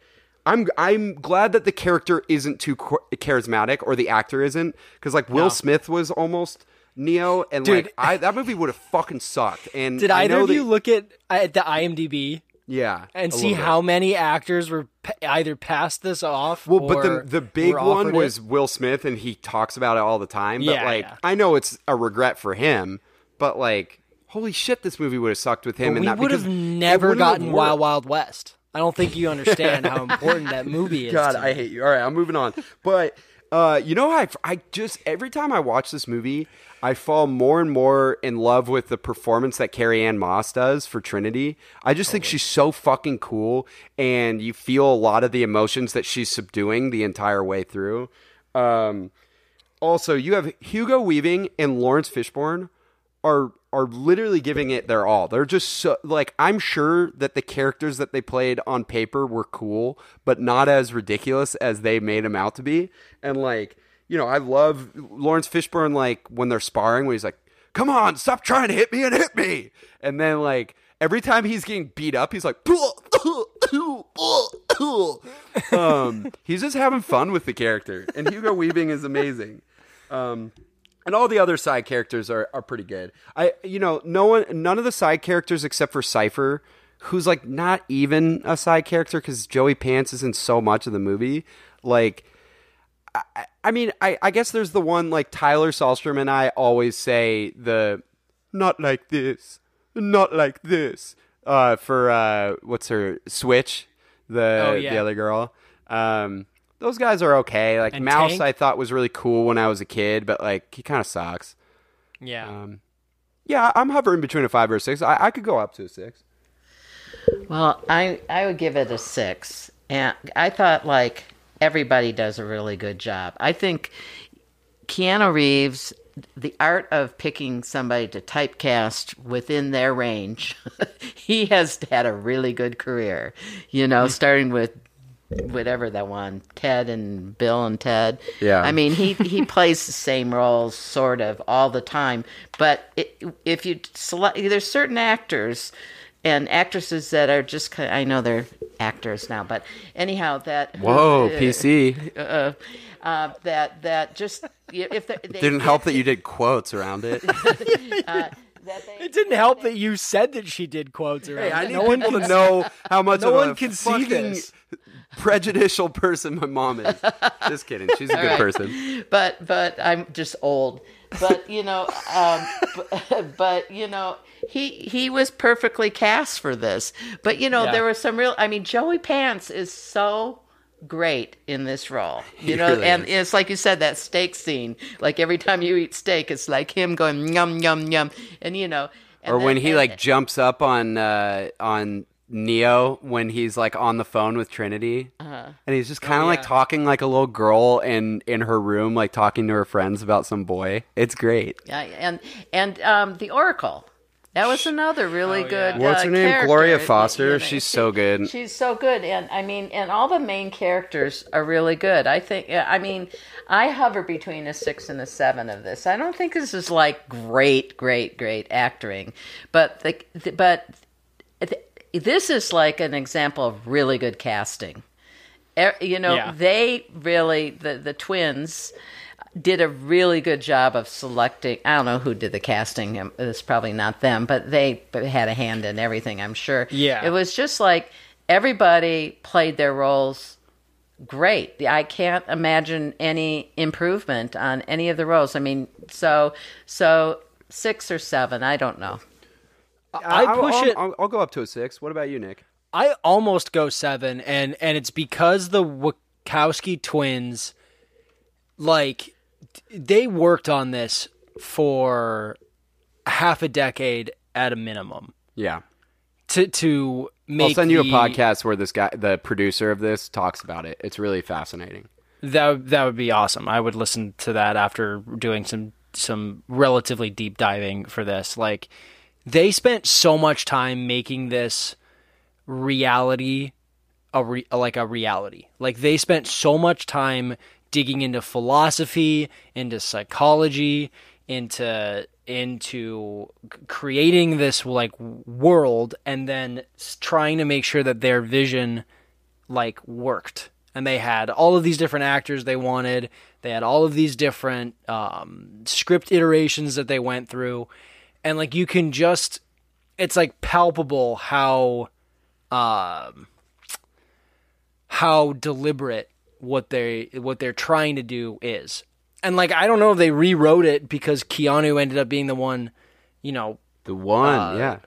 I'm I'm glad that the character isn't too charismatic or the actor isn't because like Will No. Smith was almost Neo and Dude. like I that movie would have fucking sucked. And did I either of that- you look at at the imdb yeah and see how many actors were pa- either passed this off Well, but the the big one was it? Will Smith, and he talks about it all the time. But Yeah, like, yeah. I know it's a regret for him, but like, holy shit, this movie would have sucked with him. But and we would have never gotten Wild. Wild West. I don't think you understand how important that movie is. God, I hate you. All right, I'm moving on. But uh, you know, I I just every time I watch this movie, I fall more and more in love with the performance that Carrie-Anne Moss does for Trinity. I just think she's so fucking cool, and you feel a lot of the emotions that she's subduing the entire way through. Um, also you have Hugo Weaving and Laurence Fishburne are are literally giving it their all. They're just so like I'm sure that the characters that they played on paper were cool, but not as ridiculous as they made them out to be. And like, you know, I love Laurence Fishburne like when they're sparring when he's like, "Come on, stop trying to hit me and hit me." And then like every time he's getting beat up, he's like um, he's just having fun with the character. And Hugo Weaving is amazing. Um, and all the other side characters are, are pretty good. I you know no one none of the side characters except for Cypher, who's like not even a side character because Joey Pants is in so much of the movie. Like, I, I mean, I, I guess there's the one like Tyler Salstrom and I always say the not like this, not like this. Uh, for uh, what's her Switch, the Oh, yeah. the other girl. Um, those guys are okay. Like And Mouse, Tank? I thought was really cool when I was a kid, but like he kind of sucks. Yeah. Um, yeah, I'm hovering between a five or a six. I, I could go up to a six. Well, I I would give it a six, and I thought like everybody does a really good job. I think Keanu Reeves, the art of picking somebody to typecast within their range, he has had a really good career. You know, starting with whatever that one, Ted and Bill and Ted. Yeah. I mean, he he plays the same roles sort of all the time, but it, if you select, there's certain actors and actresses that are just kind I know they're actors now, but anyhow, that Whoa, uh, PC. uh, uh, that that just if they, they Didn't help that you did quotes around it. that they, It didn't help that you said that she did quotes around. Hey, I it. need no one people can to know how much no of one a can see this. Prejudicial person my mom is. Just kidding. She's a good right. person. but but I'm just old. But you know, um, but, but you know, he he was perfectly cast for this. But you know, Yeah. there was some real. I mean, Joey Pants is so great in this role. You He know, really and is. it's like you said that steak scene. Like every time you eat steak, it's like him going yum yum yum, and you know. and Or when he and- like jumps up on uh, on Neo when he's like on the phone with Trinity, Uh-huh. and he's just kind of Oh, like talking like a little girl in in her room, like talking to her friends about some boy. It's great. Yeah, and and um, the Oracle. That was another really Oh, good. yeah. What's uh, her name? character. Gloria You Foster? know, She's she- so good. She's so good, and I mean, and all the main characters are really good. I think. I mean, I hover between a six and a seven of this. I don't think this is like great, great, great acting, but the, the but th- this is like an example of really good casting. You know, Yeah. they really the the twins did a really good job of selecting. I don't know who did the casting. um, It's probably not them, but they had a hand in everything. I'm sure. Yeah. it was just like everybody played their roles great. I can't imagine any improvement on any of the roles. I mean, so so six or seven. I don't know. I I'll- push I'll, it. I'll, I'll go up to a six. What about you, Nick? I almost go seven, and and it's because the Wachowski twins, like, they worked on this for half a decade at a minimum Yeah. to to make. I'll send you a podcast where this guy, the producer of this, talks about it. It's really fascinating. That that would be awesome. I would listen to that after doing some some relatively deep diving for this. Like they spent so much time making this reality a re- like a reality. Like they spent so much time digging into philosophy, into psychology, into into creating this like world and then trying to make sure that their vision like worked. And they had all of these different actors they wanted. They had all of these different um, script iterations that they went through and like you can just it's like palpable how um how deliberate what they what they're trying to do is and like i don't know if they rewrote it because keanu ended up being the one you know The one, Uh, yeah.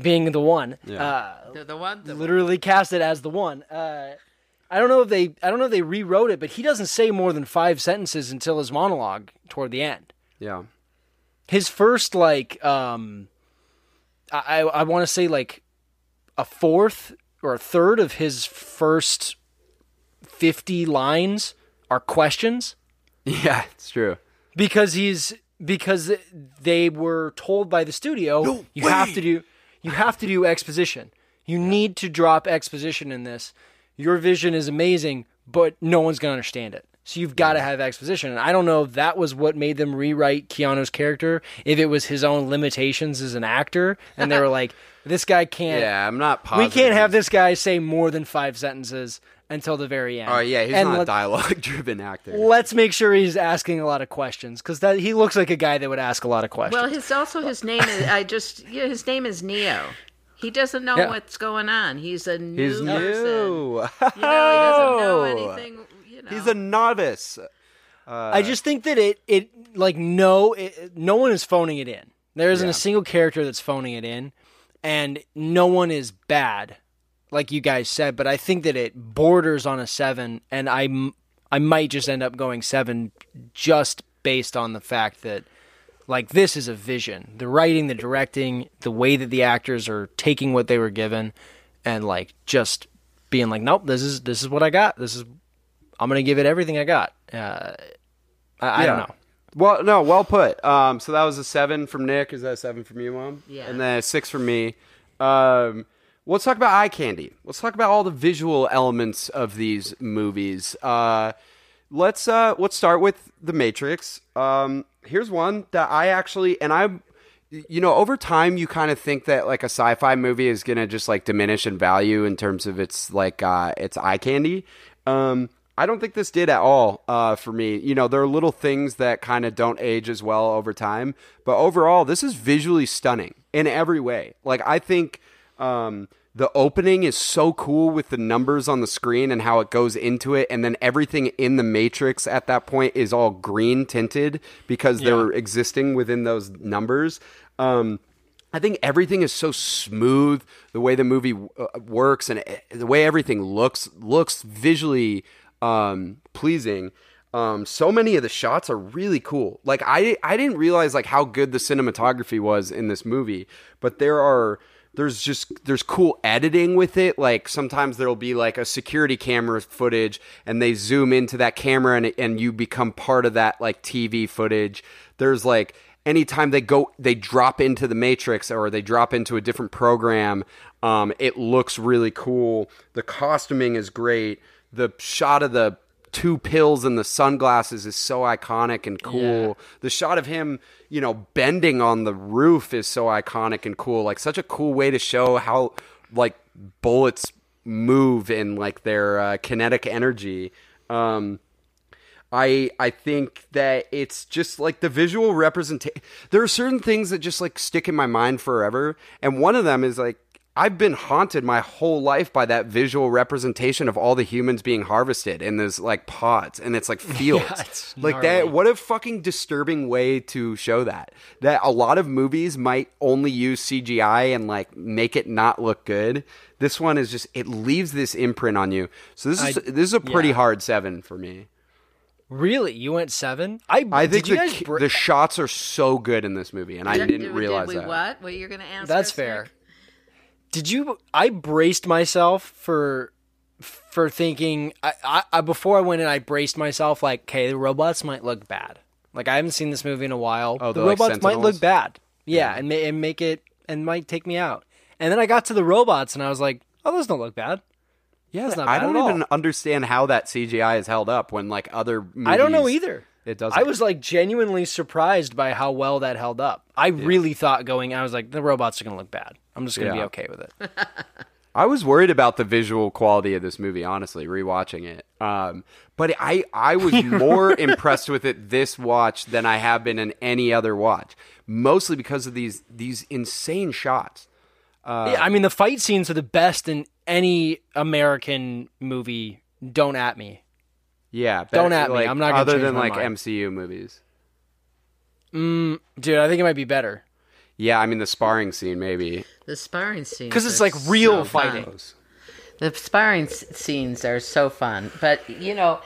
being the one Yeah. uh, The, the one. The, literally cast it as the one. Uh, I don't know if they I don't know if they rewrote it, but he doesn't say more than five sentences until his monologue toward the end. Yeah. His first like um, I I, want to say like a fourth or a third of his first fifty lines are questions. Yeah, it's true. because he's because they were told by the studio you have to do you have to do exposition. You need to drop exposition in this. Your vision is amazing, but no one's going to understand it. So you've got to have exposition. And I don't know if that was what made them rewrite Keanu's character, if it was his own limitations as an actor, and they were like, this guy can't. Yeah, I'm not positive. we can't have this guy say more than five sentences until the very end. Oh yeah, he's And not a dialogue-driven actor. Let's make sure he's asking a lot of questions because that he looks like a guy that would ask a lot of questions. Well, his also his name is I just yeah, his name is Neo. He doesn't know Yeah. what's going on. He's a new He's person. new. You know, he doesn't know anything. Know, He's a novice. I just think that it it like no it, no one is phoning it in. There isn't Yeah. a single character that's phoning it in, and no one is bad, like you guys said. But I think that it borders on a seven, and I I might just end up going seven just based on the fact that like this is a vision. The writing, the directing, the way that the actors are taking what they were given, and like just being like, nope, this is this is what I got. This is I'm gonna give it everything I got. Uh, I, I don't know. Well, no, well put. Um, so that was a seven from Nick. Is that a seven from you, Mom? Yeah. And then a six from me. Um, let's talk about eye candy. Let's talk about all the visual elements of these movies. Uh, let's uh, let's start with The Matrix. Um, here's one that I actually and I, you know, over time you kind of think that like a sci-fi movie is gonna just like diminish in value in terms of its like uh, its eye candy. Um, I don't think this did at all uh, for me. You know, there are little things that kind of don't age as well over time, but overall, this is visually stunning in every way. Like I think um, the opening is so cool with the numbers on the screen and how it goes into it, and then everything in the Matrix at that point is all green tinted because they're existing within those numbers. Um, I think everything is so smooth. The way the movie uh, works and uh, the way everything looks looks visually um, pleasing. Um, so many of the shots are really cool. Like I I didn't realize like how good the cinematography was in this movie, but there are there's just there's cool editing with it. Like sometimes there'll be like a security camera footage and they zoom into that camera and and you become part of that like TV footage. There's like anytime they go they drop into the matrix or they drop into a different program um, it looks really cool the costuming is great the shot of the two pills and the sunglasses is so iconic and cool. The shot of him you know bending on the roof is so iconic and cool. Like such a cool way to show how like bullets move and like their uh, kinetic energy. Um, I I think that it's just like the visual representation. There are certain things that just like stick in my mind forever, and one of them is like I've been haunted my whole life by that visual representation of all the humans being harvested in those like pods, and it's like fields. it's like that. What a fucking disturbing way to show that. That a lot of movies might only use CGI and like make it not look good. This one is just it leaves this imprint on you. So this is I- this is a pretty yeah. hard seven for me. Really, you went seven? I I think the, br- the shots are so good in this movie, and I Did- didn't realize did we that. What? What you're going to ask? That's fair. Nick? Did you? I braced myself for for thinking. I, I, I before I went in, I braced myself like, okay, the robots might look bad. Like I haven't seen this movie in a while. Oh, the like robots might look bad. Yeah, and, ma- and make it and might take me out. And then I got to the robots, and I was like, oh, those don't look bad. Yeah, not I don't at all. even understand how that CGI is held up when like other movies. I don't know either. It doesn't. I was like genuinely surprised by how well that held up. I really thought going, I was like, the robots are gonna look bad. I'm just gonna be okay with it. I was worried about the visual quality of this movie, honestly, rewatching it. Um, but I, I was more impressed with it this watch than I have been in any other watch, mostly because of these these insane shots. yeah, I mean the fight scenes are the best in any American movie. Don't at me. Yeah, Don't better- at me. I'm not gonna other than my like mind. MCU movies. Dude, I think it might be better. Yeah, I mean the sparring scene maybe. The sparring scene because it's like real so fun. fighting. The sparring s- scenes are so fun, but you know,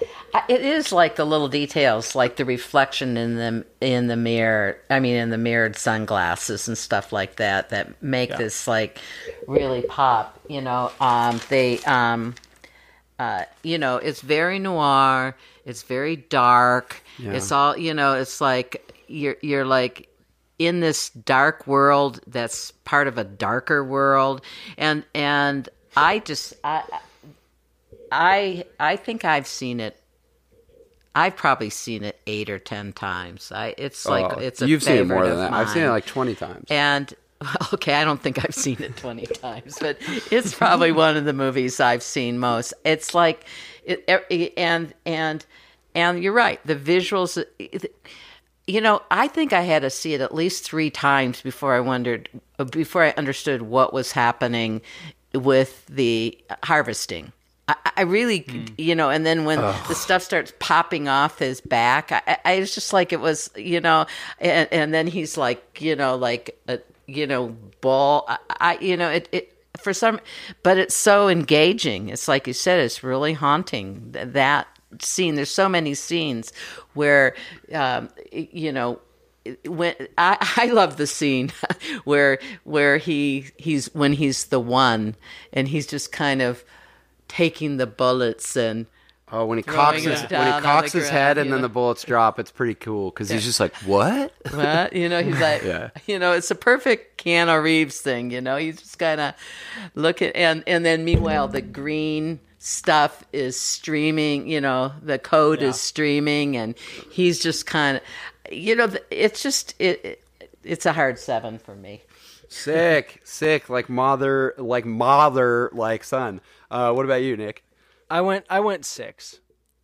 it is like the little details, like the reflection in the in the mirror. I mean, in the mirrored sunglasses and stuff like that, that make this like really pop. You know, um, they um, uh, you know, it's very noir. It's very dark. It's all you know. It's like you're you're like in this dark world that's part of a darker world, and and I just I I I think I've seen it. I've probably seen it eight or ten times. I it's like Oh, it's a you've seen it more than that. I've seen it like twenty times. And okay, I don't think I've seen it 20 times, but it's probably one of the movies I've seen most. It's like it, it- er, and and and you're right, the visuals you know, I think I had to see it at least 3 times before I wondered uh, before I understood what was happening with the harvesting. I, I really, hmm. you know, and then when the stuff starts popping off his back, I, I I was just like, it was, you know, and, and then he's like, you know, like, a, you know, ball. I, I, you know, it, it, for some, but it's so engaging. It's like you said, it's really haunting that scene. There's so many scenes where, um, you know, when I, I love the scene where where he he's when he's the one and he's just kind of taking the bullets and Oh, when he cocks his when he on cocks the his ground, head and you then know? the bullets drop, it's pretty cool because he's just like, "What?" what you know he's like Yeah. you know it's a perfect Keanu Reeves thing you know he's just kind of look at and and then meanwhile the green stuff is streaming you know the code is streaming and he's just kind of you know it's just it, it it's a hard seven for me sick, sick, like mother, like mother, like son. Uh, what about you, Nick? I went I went six.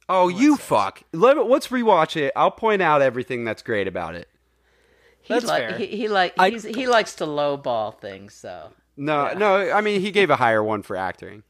Oh, you fuck. Let, let's rewatch it. I'll point out everything that's great about it. he That's like fair. he, he like I- he's, he likes to lowball things so No, no. I mean, he gave a higher one for acting.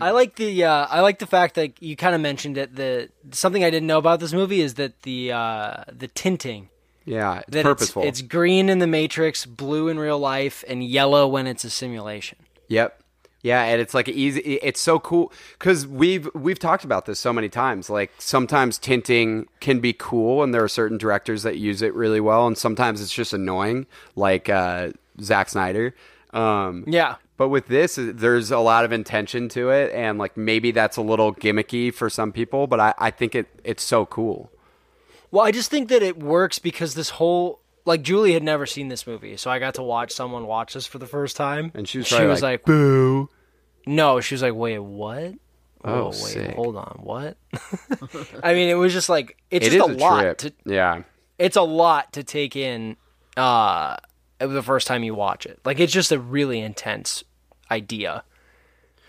I like the uh, I like the fact that you kind of mentioned it. The something I didn't know about this movie is that the uh, the tinting Yeah, it's that purposeful. It's, it's green in the Matrix, blue in real life, and yellow when it's a simulation. Yep. Yeah, and it's like easy. It's so cool because we've we've talked about this so many times. Like sometimes tinting can be cool, and there are certain directors that use it really well, and sometimes it's just annoying, like uh, Zack Snyder. Um, Yeah, But with this, there's a lot of intention to it, and like maybe that's a little gimmicky for some people, but I, I think it it's so cool. Well, I just think that it works because this whole like Julie had never seen this movie, so I got to watch someone watch this for the first time, And she was she was like, like, "Boo." "No," she was like, "Wait, what?" Oh, wait, sick. hold on, what? I mean, it was just like it's It just is a, lot. To, yeah. it's a lot to take in uh, the first time you watch it. Like it's just a really intense idea.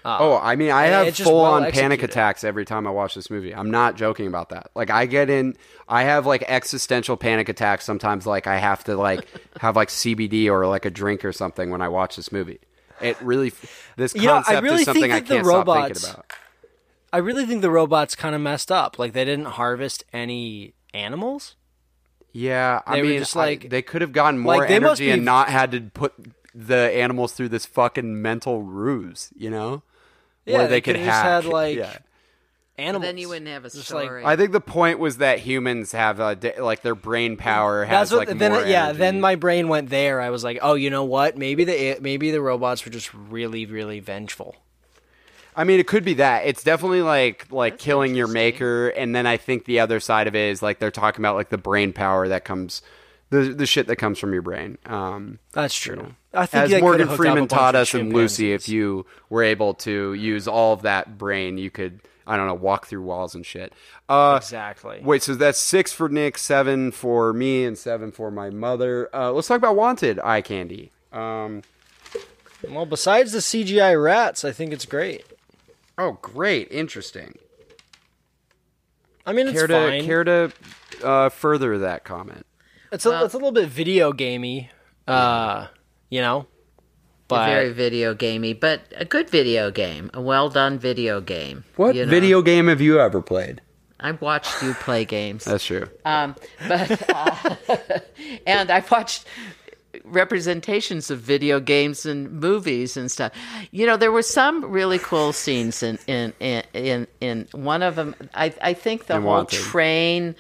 Ah. Oh, I mean, I have full well on panic attacks every time I watch this movie. I'm not joking about that. Like, I get in, I have like existential panic attacks sometimes. Like, I have to like have like CBD or like a drink or something when I watch this movie. It really, this You know, I concept really is something I can't stop robots- thinking about. I really think the robots kind of messed up. Like they didn't harvest any animals. Yeah, I They mean, just I- like- they could have gotten more like, energy and not had to put the animals through this fucking mental ruse. You know, Yeah, where they, they could could've hack. had, like, yeah. Animals. then you wouldn't have a Just like- story I think the point was that humans have a, di- like their brain power That's has what. like then more yeah. energy. Then my brain went there. I was like, oh, you know what? Maybe the maybe the robots were just really really vengeful. I mean, it could be that. It's definitely like like killing your maker, and then I think the other side of it is like they're talking about like the brain power that comes, the the shit that comes from your brain. Um, That's true. I think as Morgan could've hooked up a Freeman taught us in Lucy, if you were able to use all of that brain, you could I don't know walk through walls and shit. Uh, exactly. Wait, so that's six for Nick, seven for me, and seven for my mother. Uh, let's talk about Wanted Eye Candy. Um, Well, besides the CGI rats, I think it's great. oh, great, interesting. I mean, it's Care to fine. care to uh, further that comment? It's a it's a little bit video gamey, uh, you know. But very video gamey, but a good video game, a well done video game. What you know? video game have you ever played? I've watched you play games. That's true. Um, but uh, and I've watched representations of video games and movies and stuff. You know, there were some really cool scenes in in in in, in one of them. I I think the In whole Wanted. train.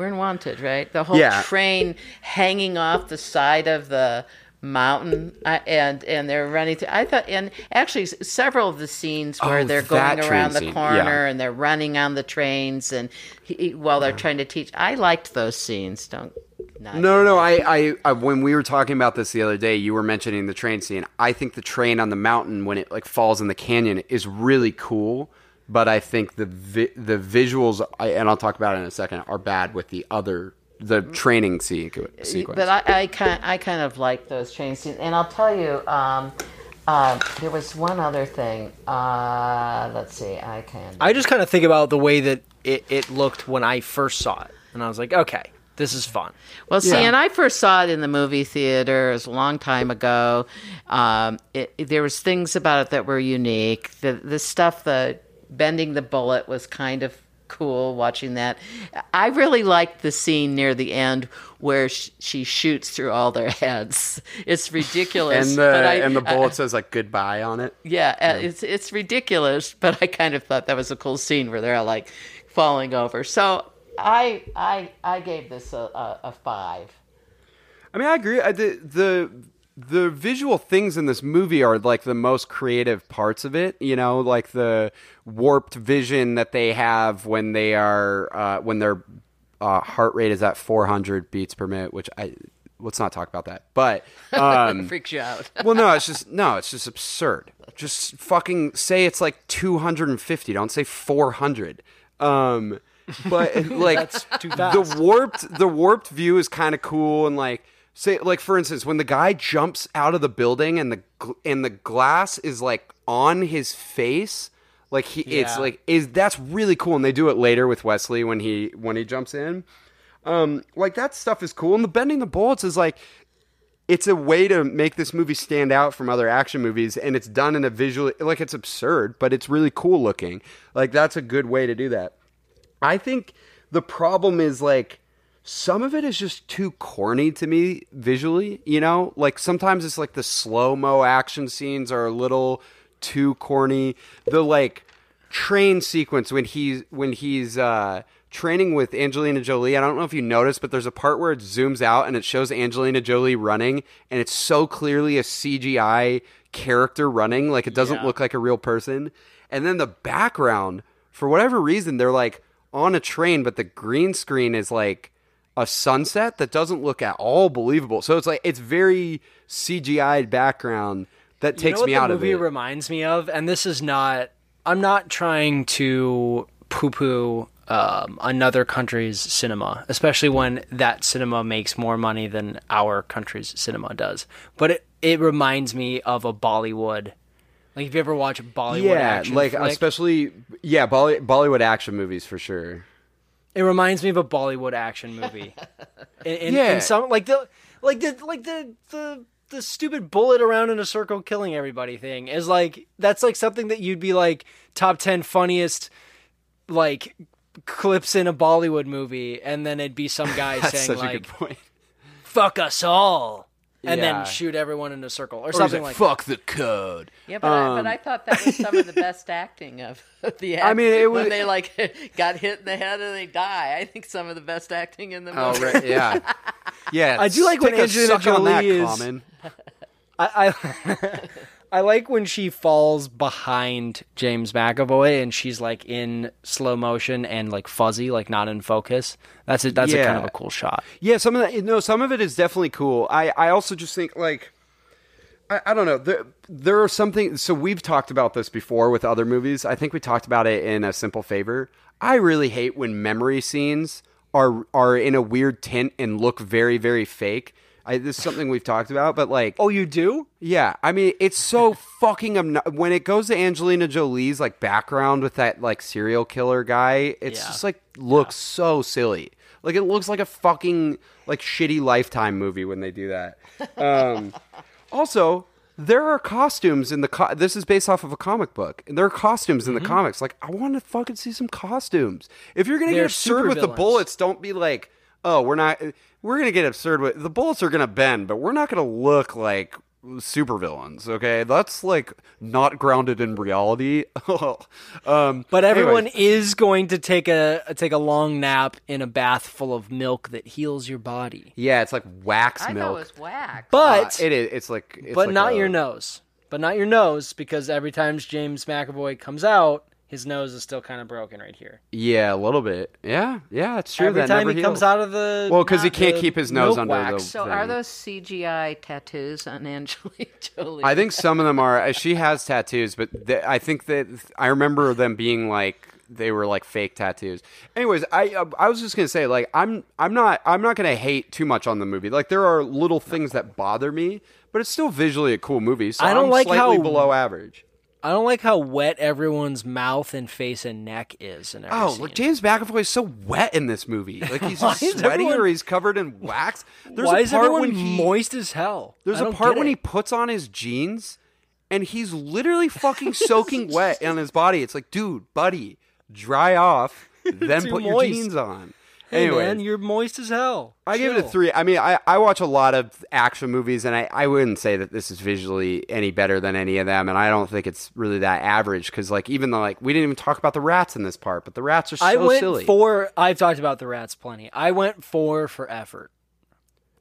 We're in Wanted, right? The whole Yeah. train hanging off the side of the mountain and and they're running through i thought and actually several of the scenes where Oh, they're going around the corner yeah. and they're running on the trains and he, while they're trying to teach i liked those scenes don't not No, no, no. I, I, I, when we were talking about this the other day, you were mentioning the train scene. I think the train on the mountain when it like falls in the canyon is really cool, but I think the vi- the visuals, I, and I'll talk about it in a second, are bad with the other the training sequ- sequence. But I, I kind, I kind of like those training scenes, and I'll tell you, um, uh, there was one other thing. Uh, let's see, I can. I just kind of think about the way that it, it looked when I first saw it, and I was like, okay, this is fun. Well, see, Yeah. and I first saw it in the movie theater. It was a long time ago. Um, it, it- there was things about it that were unique. The the stuff, the bending the bullet, was kind of cool. Watching that, I really liked the scene near the end where sh- she shoots through all their heads. It's ridiculous. and the but I- and the I- bullet says like goodbye on it. yeah, uh, it's it's ridiculous, but I kind of thought that was a cool scene where they're all like falling over. So I I I gave this a, a, a five. I mean, I agree. I, the the the visual things in this movie are like the most creative parts of it. You know, like the warped vision that they have when they are uh, when their uh, heart rate is at 400 beats per minute. Which I let's not talk about that. But um, Freaks you out. well, no, it's just no, it's just absurd. Just fucking say it's like 250. Don't say 400. Um, but like too fast. the warped the warped view is kind of cool and like say like for instance when the guy jumps out of the building and the and the glass is like on his face like he it's like is that's really cool and they do it later with Wesley when he when he jumps in. Um like that stuff is cool and the bending the bullets is like it's a way to make this movie stand out from other action movies and it's done in a visual like it's absurd but it's really cool looking. Like that's a good way to do that. I think the problem is like some of it is just too corny to me visually you know like sometimes it's like the slow mo action scenes are a little too corny the like train sequence when he's when he's uh training with Angelina Jolie. I don't know if you noticed, but there's a part where it zooms out and it shows Angelina Jolie running and it's so clearly a CGI character running, like it doesn't Yeah. look like a real person. And then the background, for whatever reason, they're like on a train, but the green screen is like a sunset that doesn't look at all believable. So it's like it's very CGI background that You know takes me the out of movie it. reminds me of, and this is not. I'm not trying to poo-poo um, another country's cinema, especially when that cinema makes more money than our country's cinema does. But it it reminds me of a Bollywood. Like, if you ever watch Bollywood yeah, action like flick, especially yeah, Bolly- Bollywood action movies for sure. It reminds me of a Bollywood action movie. in, in, Yeah. in some like the like the like the the the stupid bullet around in a circle killing everybody thing is like that's like something that you'd be like top 10 funniest like clips in a Bollywood movie and then it'd be some guy saying like fuck us all and Yeah. then shoot everyone in a circle or, Or he's something like, like fuck the code. Yeah, but, I, but I um, thought that was some of the best acting of the. Act- I mean, it was- when they like got hit in the head and they die. I think some of the best acting in the oh, movie. Oh right, yeah, yeah. I do like when take a Angelina suck Jolie is- Common. I, I I like when she falls behind James McAvoy and she's like in slow motion and like fuzzy, like not in focus. That's a that's a kind of a cool shot. Yeah, some of that. No, some of it is definitely cool. I I also just think like. I, I don't know. There, there are something. So we've talked about this before with other movies. I think we talked about it in A Simple Favor. I really hate when memory scenes are are in a weird tint and look very very fake. I, this is something we've talked about, but like, Oh, you do? Yeah, I mean, it's so fucking obno- when it goes to Angelina Jolie's like background with that like serial killer guy. It's Yeah. just like looks so silly. Like it looks like a fucking like shitty Lifetime movie when they do that. Um, also, there are costumes in the. Co- this is based off of a comic book. And there are costumes Mm-hmm. in the comics. Like I want to fucking see some costumes. If you're gonna They're get absurd with the supervillains. bullets, don't be like, oh, we're not. We're gonna get absurd with the bullets are gonna bend, but we're not gonna look like supervillains. Okay, that's like not grounded in reality. um, But everyone anyways. is going to take a take a long nap in a bath full of milk that heals your body. yeah, it's like wax I thought it milk. was wax. But Uh, it is. It's like, it's but like not a- your nose. But not your nose because every time James McAvoy comes out, his nose is still kind of broken right here. Yeah, a little bit. Yeah, yeah, it's true. every that time never he comes out of the Well, 'cause he can't keep his nose milk under wax. the- so thing. are those CGI tattoos on Angelina Jolie? I think some of them are. uh, She has tattoos, but th- I think that I remember them being like they were like fake tattoos. Anyways, I uh, I was just gonna say like I'm I'm not I'm not gonna hate too much on the movie. Like there are little things that bother me, but it's still visually a cool movie. So I don't I'm like slightly how- below average. I don't like how wet everyone's mouth and face and neck is in every Oh, scene. like James McAvoy is so wet in this movie. Like he's sweaty everyone- or he's covered in wax. There's Why a is part everyone when he, moist as hell? There's a part when he puts on his jeans and he's literally fucking soaking wet on his body. It's like, dude, buddy, dry off, then put your jeans on. Hey anyway, man, you're moist as hell. I give it a three. I mean, I, I watch a lot of action movies, and I, I wouldn't say that this is visually any better than any of them, and I don't think it's really that average because, like, even though like we didn't even talk about the rats in this part, but the rats are so I went silly. for. I've talked about the rats plenty. I went for for effort.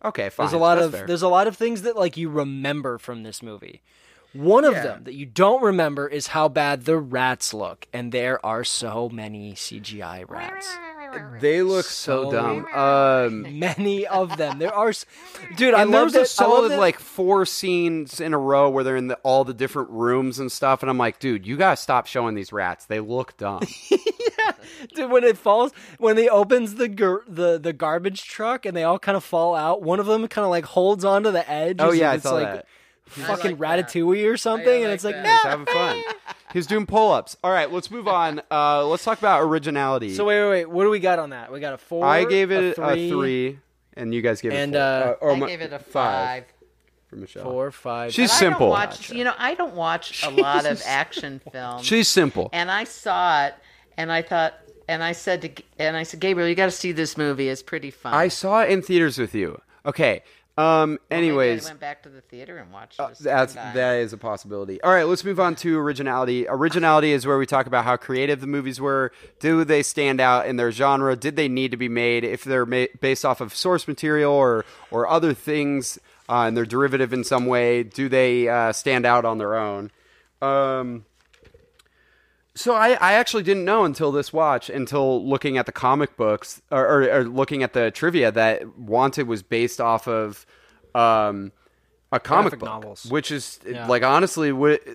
okay, fine. There's a lot That's of fair. there's a lot of things that like you remember from this movie. One of them that you don't remember is how bad the rats look, and there are so many CGI rats. They look so, So dumb. Um, Many of them. There are, s- dude. I and love there's a that. I love solid that- like four scenes in a row where they're in the, all the different rooms and stuff, and I'm like, dude, you gotta stop showing these rats. They look dumb. yeah, Dude, when it falls, when he opens the gar- the the garbage truck and they all kind of fall out, one of them kind of like holds onto the edge. oh yeah, I it's saw like that. fucking like that. Ratatouille or something, I and like it's like, that. no. Having fun. He's doing pull-ups. All right, let's move on. Uh, let's talk about originality. So wait, wait, wait. What do we got on that? We got a four. I gave it a three, a three, and you guys gave And, it a uh, four. or I my- gave it a five. for Michelle. four, five. She's But I simple. don't watch, you know, I don't watch a lot of action films. She's simple. and I saw it, and I thought, and I said to, and I said, Gabriel, you got to see this movie. It's pretty fun. I saw it in theaters with you. Okay. Um. Maybe anyways, I went back to the theater and watched Uh. That's that is a possibility. All right, let's move on to originality. Originality is where we talk about how creative the movies were. Do they stand out in their genre? Did they need to be made? If they're ma- based off of source material or or other things, uh, and they're derivative in some way, do they uh, stand out on their own? Um. So I, I actually didn't know until this watch, until looking at the comic books or, or, or looking at the trivia that Wanted was based off of um, a comic Graphic book, novels. which is Yeah. like honestly,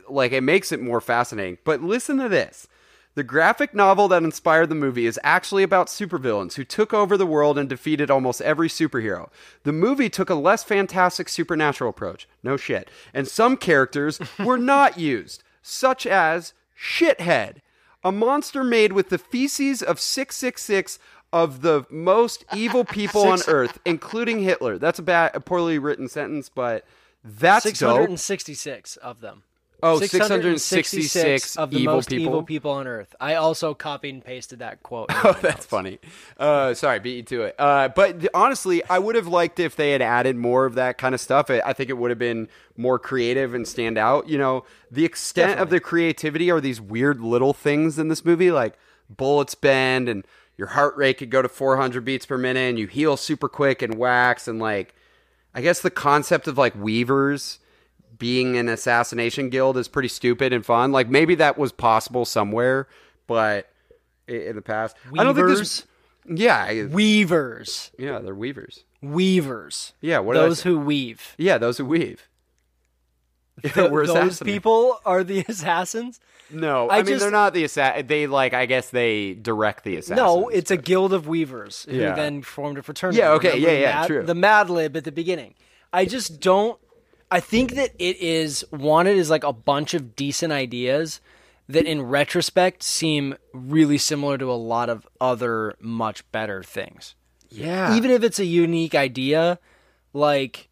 like it makes it more fascinating. But listen to this: the graphic novel that inspired the movie is actually about supervillains who took over the world and defeated almost every superhero. The movie took a less fantastic supernatural approach. No shit, and some characters were not used, such as Shithead, a monster made with the feces of 666 of the most evil people on earth, including Hitler. That's a bad, a poorly written sentence, but that's 666 dope. hundred and sixty-six of them. Oh, 666 666 of the evil most people? evil people on Earth. I also copied and pasted that quote. Oh, that's notes. funny. Uh, sorry, beat you to it. Uh, but th- honestly, I would have liked if they had added more of that kind of stuff. I I think it would have been more creative and stand out. You know, the extent of the creativity are these weird little things in this movie, like bullets bend and your heart rate could go to 400 beats per minute and you heal super quick and wax and like, I guess the concept of like weavers being an assassination guild is pretty stupid and fun. Like maybe that was possible somewhere, but in the past, I don't think this. Yeah, I- Weavers. yeah, they're weavers. Weavers. Yeah, what those who weave. Yeah, those who weave. Th- We're those people are the assassins. No, I I, mean just- they're not the assa- They like, I guess they direct the assassins. No, it's a guild of weavers who Yeah. then formed a fraternity. Yeah, okay, yeah, yeah, Mad- true. The Mad Lib at the beginning. I just don't. I think that it is wanted is like a bunch of decent ideas that, in retrospect, seem really similar to a lot of other much better things. yeah. Even if it's a unique idea, like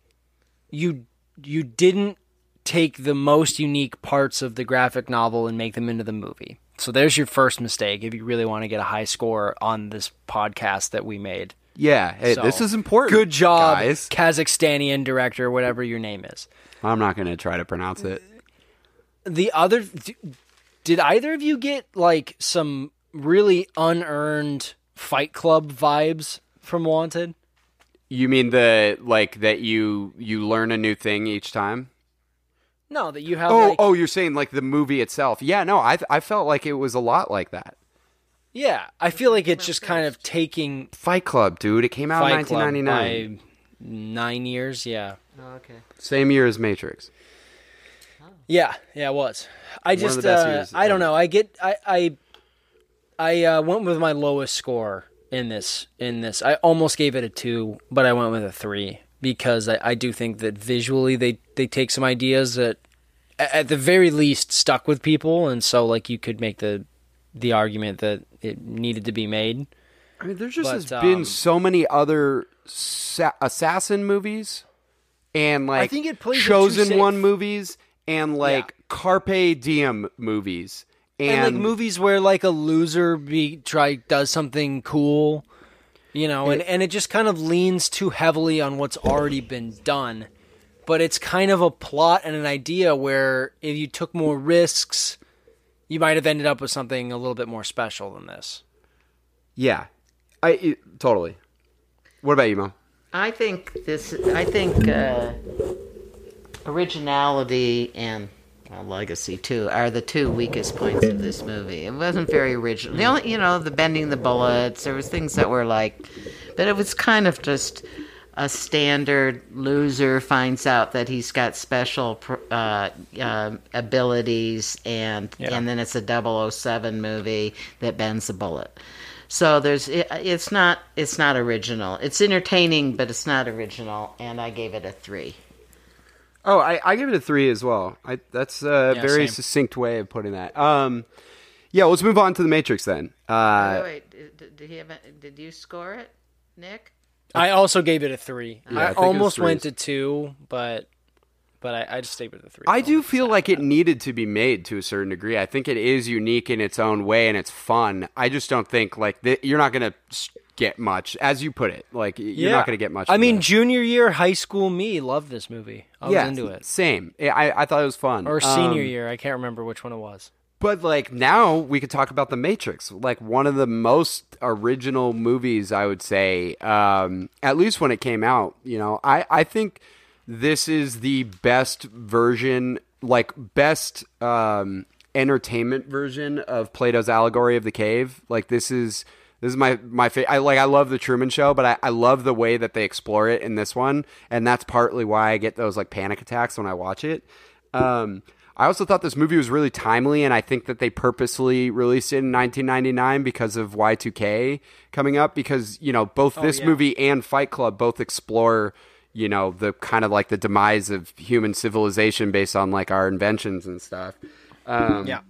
you you didn't take the most unique parts of the graphic novel and make them into the movie. So there's your first mistake if you really want to get a high score on this podcast that we made. Yeah, hey, So, this is important. Good job, guys. Kazakhstanian director, whatever your name is. I'm not going to try to pronounce it. The other, did either of you get like some really unearned Fight Club vibes from Wanted? You mean the like that you you learn a new thing each time? No, that you have. Oh, like, oh, you're saying like the movie itself? Yeah, no, I I felt like it was a lot like that. Yeah. I feel like it's just kind of taking Fight Club, dude. It came out in Fight Club 1999, by nine years. Yeah, Oh, okay. same year as Matrix. yeah, yeah. It was. I of the just, best uh, years I don't ever. know. I get, I, I, I uh, went with my lowest score in this. In this, I almost gave it a two, but I went with a three because I, I do think that visually they they take some ideas that, a- at the very least, stuck with people, and so like you could make the the argument that it needed to be made. I mean, there's just But, has been um, so many other sa- assassin movies and like I think it plays chosen safe. one movies and like carpe diem movies and, and, like movies where like a loser be try does something cool you know and, and it just kind of leans too heavily on what's already been done but it's kind of a plot and an idea where if you took more risks you might have ended up with something a little bit more special than this yeah, I it- totally. What about you, mom? I think this. I think uh, originality and well, legacy too are the two weakest points of this movie. It wasn't very original. The only, you know, the bending the bullets. There was things that were like, but it was kind of just a standard loser finds out that he's got special uh, uh, abilities and and then it's a 007 movie that bends the bullet. So there's it, it's not it's not original. It's entertaining, but it's not original. And I gave it a three. Oh, I, I give it a three as well. I, that's a Yeah, very same. succinct way of putting that. Um, yeah, let's move on to the Matrix then. Uh, wait, wait, did, did he have? a- Did you score it, Nick? I also gave it a three Yeah, I i, think it was almost went to two but but I, I just stayed with the three I do feel like it needed to be made to a certain degree. I think it is unique in its own way and it's fun. I just don't think like you're not going to get much, as you put it. Like you're not going to get much. i mean junior year high school me loved this movie i was yeah, into it Same. I I thought it was fun. or senior Um, year i can't remember which one it was But like now we could talk about The Matrix, like one of the most original movies I would say, um, at least when it came out. You know, I I think this is the best version, like best um, entertainment version of Plato's allegory of the cave. Like this is this is my my fa- I like I love the Truman Show, but I, I love the way that they explore it in this one, and that's partly why I get those like panic attacks when I watch it. Um, I also thought this movie was really timely, and I think that they purposely released it in 1999 because of Y2K coming up. Because you know, both this yeah. movie and Fight Club both explore, you know, the kind of like the demise of human civilization based on like our inventions and stuff. Um, yeah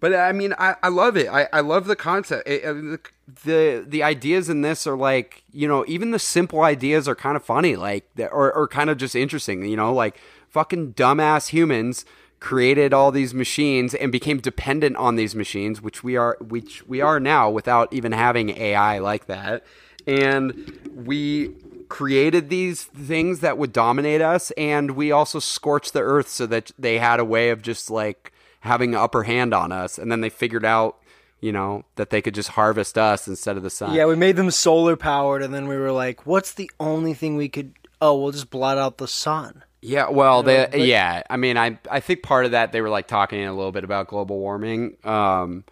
but I mean, I, I love it. I, I love the concept. It, uh, the, the the ideas in this are like you know even the simple ideas are kind of funny, like or or kind of just interesting. You know, like fucking dumbass humans created all these machines and became dependent on these machines, which we are which we are now without even having AI like that. And we created these things that would dominate us, and we also scorched the earth so that they had a way of just like having an upper hand on us and then they figured out you know that they could just harvest us instead of the sun Yeah, we made them solar powered, and then we were like, "What's the only thing we could? Oh, we'll just blot out the sun." Yeah well they but- yeah i mean i i think part of that they were like talking a little bit about global warming um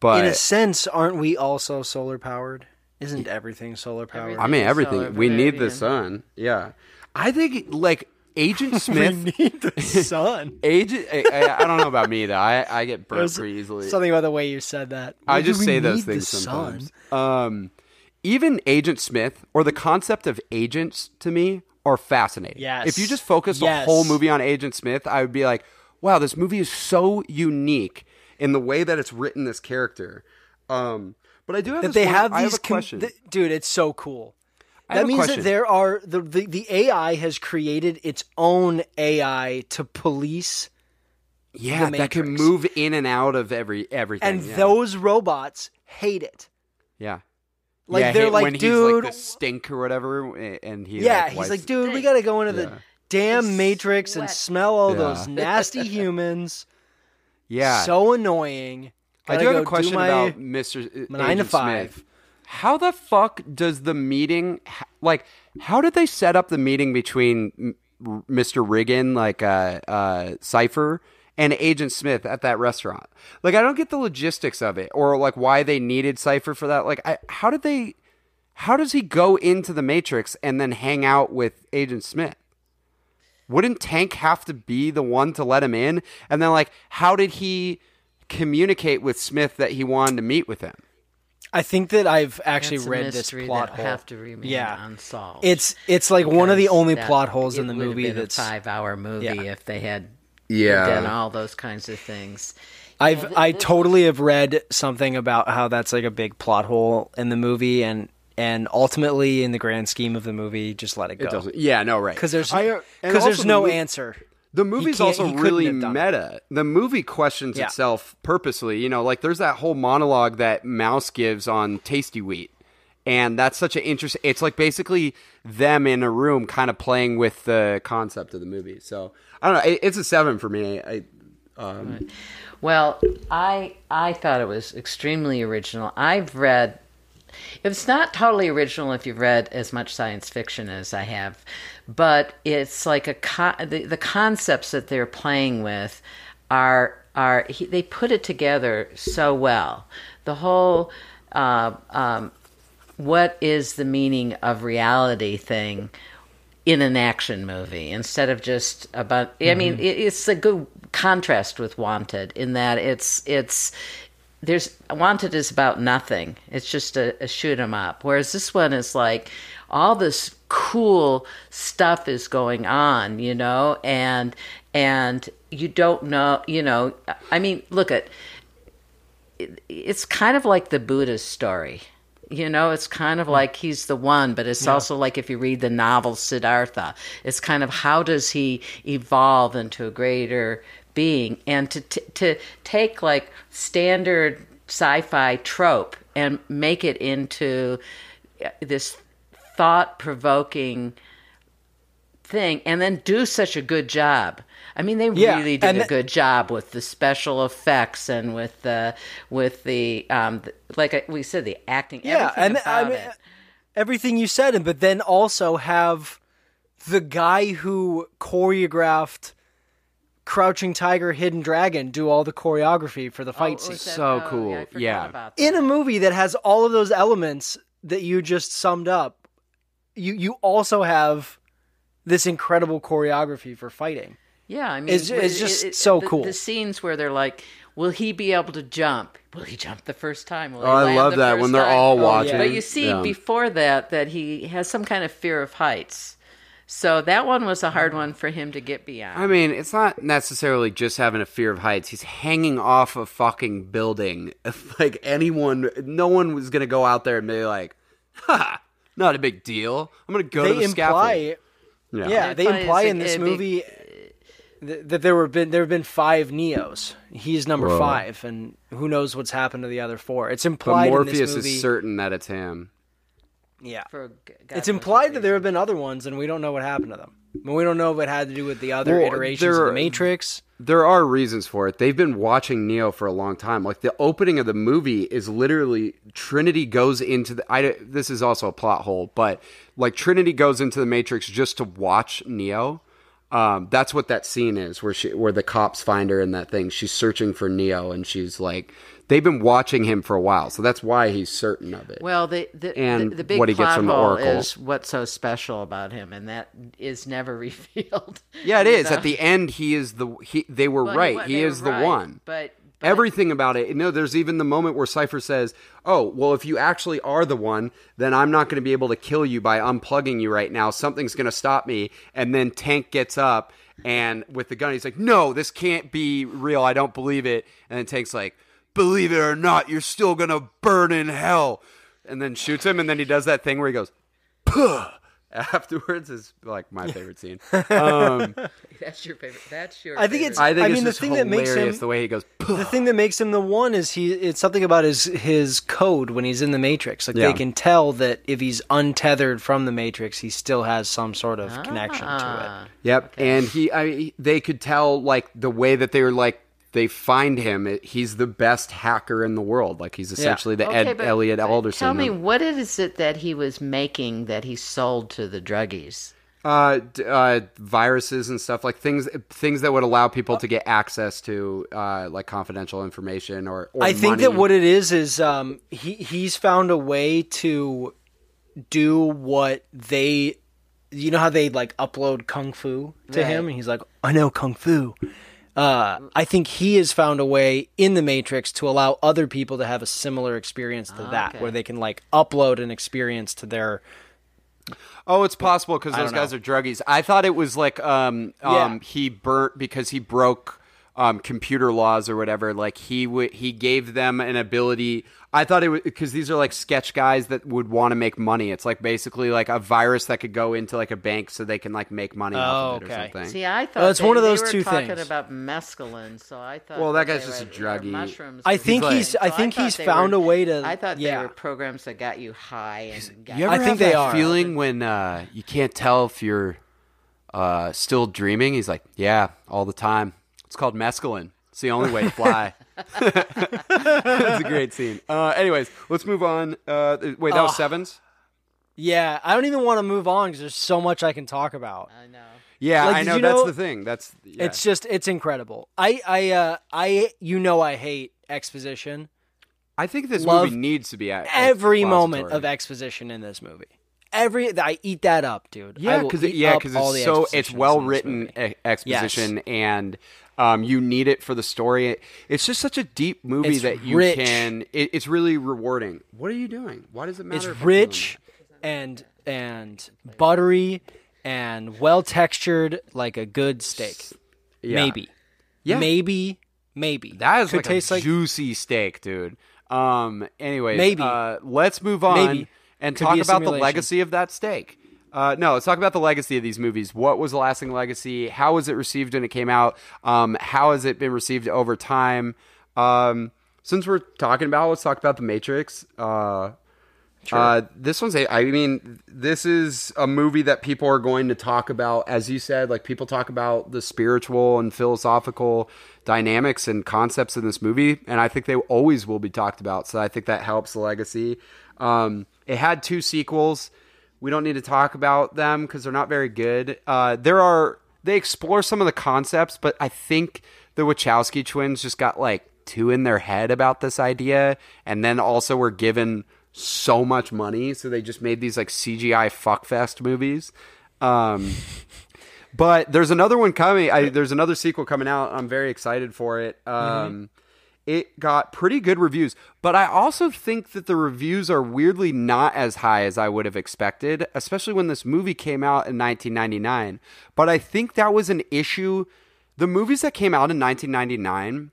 but In a sense, aren't we also solar powered? Isn't everything solar powered? i mean everything we need the sun yeah i think like agent smith we need the sun. agent I, I, I don't know about me though i i get burnt pretty easily Something about the way you said that. I Why do just say those need the things sun? sometimes. Um, even Agent Smith or the concept of agents to me are fascinating. Yes. If you just focused the Yes. whole movie on Agent Smith, I would be like, wow, this movie is so unique in the way that it's written this character. Um, but I do have That this they one- have these have a com- th- dude. It's so cool. I That means question. that there are the, the the AI has created its own AI to police, yeah, that can move in and out of every everything. and yeah. those robots hate it. yeah. Like Yeah, they're he- like, when dude, he's like the stink or whatever, and he yeah, like, he's wipes- like, dude, we got to go into the damn The Matrix and smell all Yeah. those nasty humans. yeah. So annoying. I Gotta do have a question my- about Mr. my nine to five. Smith. How the fuck does the meeting h- like? How did they set up the meeting between M- R- Mr. Reagan, like uh, uh, Cypher, and Agent Smith at that restaurant? Like, I don't get the logistics of it, or like why they needed Cypher for that. Like, I, how did they? How does he go into the Matrix and then hang out with Agent Smith? Wouldn't Tank have to be the one to let him in? And then, like, how did he communicate with Smith that he wanted to meet with him? I think that I've actually That's a read this plot that hole. have to remain yeah, unsolved. it's it's like one of the only plot holes in the movie been that's a five-hour movie Yeah. if they had Yeah. and all those kinds of things. I've I totally have read something about how that's like a big plot hole in the movie and and ultimately in the grand scheme of the movie just let it go. It doesn't. Yeah, no, right. Because there's I, uh, because there's also no the mo- answer. The movie's also really have done it. meta. The movie questions Yeah. itself purposely. You know, like there's that whole monologue that Mouse gives on Tasty Wheat. And that's such an interesting. It's like basically them in a room, kind of playing with the concept of the movie. So I don't know. It, it's a seven for me. I, um, Well, I I thought it was extremely original. I've read it's not totally original if you've read as much science fiction as I have, but it's like a the, the concepts that they're playing with are are he, they put it together so well. The whole uh, um, what is the meaning of reality thing in an action movie instead of just about i mean mm-hmm. it, it's a good contrast with wanted in that it's it's there's wanted is about nothing. It's just a, a shoot 'em up. Whereas this one is like all this cool stuff is going on you know and and you don't know you know i mean look at it, it's kind of like the buddha's story you know, it's kind of like he's the one, but it's also like if you read the novel Siddhartha, it's kind of how does he evolve into a greater being, and to to, to take like standard sci-fi trope and make it into uh, this thought-provoking thing, and then do such a good job. I mean, they Yeah, really did and a th- good job with the special effects and with the with the um th- like we said the acting. Yeah, everything and I mean, it. everything you said, and but then also have the guy who choreographed Crouching Tiger, Hidden Dragon do all the choreography for the fight Oh, was scenes So oh, cool. Yeah, Yeah. in a movie that has all of those elements that you just summed up. You you also have this incredible choreography for fighting. Yeah, I mean, It's- it's just it- so the, cool. The scenes where they're like, "Will he be able to jump? Will he jump the first time? Will Oh, I love that when they're time?" all oh, yeah. watching. But you see Yeah. before that that he has some kind of fear of heights. So that one was a hard one for him to get beyond. I mean, it's not necessarily just having a fear of heights. He's hanging off a fucking building. Like anyone, no one was gonna go out there and be like, "Ha, not a big deal. I'm gonna go to they the imply, scaffold." yeah, they Imply imply in this uh, a big- movie th- that there were been there have been five Neos. He's number Whoa. five, and who knows what's happened to the other four? It's But implied in Morpheus this movie. is certain that it's him. yeah, For it's implied what that there have been other ones, and we don't know what happened to them. But we don't know if it had to do with the other Well, iterations of the Matrix. There are reasons for it. They've been watching Neo for a long time. Like the opening of the movie is literally Trinity goes into the. I, this is also a plot hole, but like Trinity goes into the Matrix just to watch Neo. Um, that's what that scene is, where she, where the cops find her in that thing. She's searching for Neo, and she's like, they've been watching him for a while, so that's why he's certain of it. Well, the the, And the, the big what he gets plot from the Oracle. is what's so special about him, and that is never revealed. yeah, it is. know? At the end, he is the. He, they were Well, right. He, were is the right, one. But, everything about it. No, there's even the moment where Cypher says, "Oh, well, if you actually are the one, then I'm not going to be able to kill you by unplugging you right now. Something's going to stop me." And then Tank gets up and with the gun, he's like, "No, this can't be real. I don't believe it." And then Tank's like, "Believe it or not, you're still going to burn in hell." And then shoots him, and then he does that thing where he goes, "Puh." Afterwards is like my favorite scene. Um, That's your favorite. That's your. I think it's- I think I it's mean, the just thing that makes hilarious him- the way he goes. the thing that makes him the one is he it's something about his his code when he's in the matrix like Yeah. they can tell that if he's untethered from the matrix he still has some sort of connection to it. Yep, and he, I they could tell like the way that they were like they find him. He's the best hacker in the world. Like he's essentially the Ed but- Elliot but Alderson. Tell me, of- what is it that he was making that he sold to the druggies? uh, uh, viruses and stuff like things things that would allow people to get access to uh, like confidential information or, or I think that what it is is um, he he's found a way to do what they, you know how they like upload kung fu to Right. him, and he's like, I know kung fu. Uh, I think he has found a way in the Matrix to allow other people to have a similar experience to that, Okay. where they can like upload an experience to their. Oh, it's possible because those guys know. are druggies. I thought it was like um um Yeah. he burnt because he broke um computer laws or whatever. Like he would he gave them an ability. I thought it was because these are like sketch guys that would want to make money. It's like basically like a virus that could go into like a bank so they can like make money off Oh, of it or okay. something. See, I thought Well, it's they, one of they those were two talking things. about mescaline, so I thought. Well, that guy's just a were- or druggie. I think something. he's- I So think thought he's found were- a way to- I thought they were programs that got you high and. Got You ever I think have they that are. feeling when uh, you can't tell if you're uh, still dreaming? He's like, yeah, all the time. It's called mescaline. It's the only way to fly. That's a great scene. Uh, anyways, let's move on. Uh, wait, that was. Sevens? Yeah, I don't even want to move on because there's so much I can talk about. I know. Yeah, Like, I did know you that's know- the thing. That's yeah. It's just it's incredible. I I uh I you know I hate exposition. I think this love movie needs to be at Every moment of exposition in this movie. Every I eat that up, dude. I Yeah, will because eat yeah, up because all it's the so it's well in this written movie. e- exposition, and um, you need it for the story. It- It's just such a deep movie It's that you rich. can. It, it's really rewarding. What are you doing? Why does it matter? It's if I'm doing rich and and buttery and well textured like a good steak. Yeah. Maybe. Yeah. Maybe. Maybe. That is Could like taste a like juicy steak, dude. Um. Anyways, Maybe. Uh, let's move on Maybe. and Could talk about the legacy of that steak. Uh, no, let's talk about the legacy of these movies. What was the lasting legacy? How was it received when it came out? Um, how has it been received over time? Um, since we're talking about, let's talk about the Matrix. Uh, uh, this one's, a, I mean, this is a movie that people are going to talk about, as you said, like people talk about the spiritual and philosophical dynamics and concepts in this movie, and I think they always will be talked about. So I think that helps the legacy. Um, it had two sequels. We don't need to talk about them because they're not very good. Uh, there are they explore some of the concepts, but I think the Wachowski twins just got like two in their head about this idea, and then also were given so much money, so they just made these like CGI fuckfest movies. Um, but there's another one coming. I, there's another sequel coming out. I'm very excited for it. Um, It got pretty good reviews, but I also think that the reviews are weirdly not as high as I would have expected, especially when this movie came out in 1999. But I think that was an issue. The movies that came out in 1999,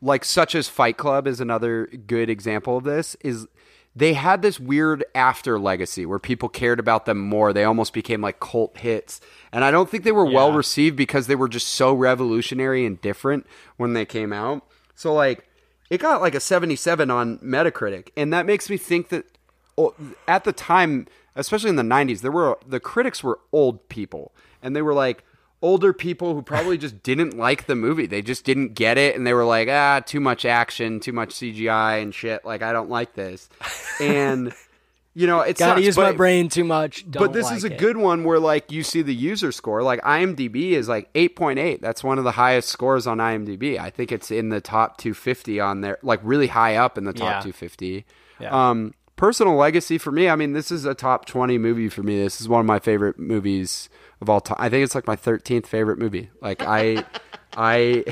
like such as Fight Club is another good example of this, is they had this weird after legacy where people cared about them more. They almost became like cult hits. And I don't think they were well received because they were just so revolutionary and different when they came out. So like it got like a 77 on Metacritic, and that makes me think that oh, at the time, especially in the 90s, there were the critics were old people, and they were like older people who probably just didn't like the movie. They just didn't get it, and they were like, ah, too much action, too much CGI and shit. Like I don't like this, and you know it's Gotta use my brain too much. but Don't this is a it. good one where like you see the user score like imdb is like 8.8 that's one of the highest scores on imdb i think it's in the top 250 on there like really high up in the top Yeah. 250 Yeah. um personal legacy for me i mean this is a top 20 movie for me this is one of my favorite movies of all time i think it's like my 13th favorite movie like i i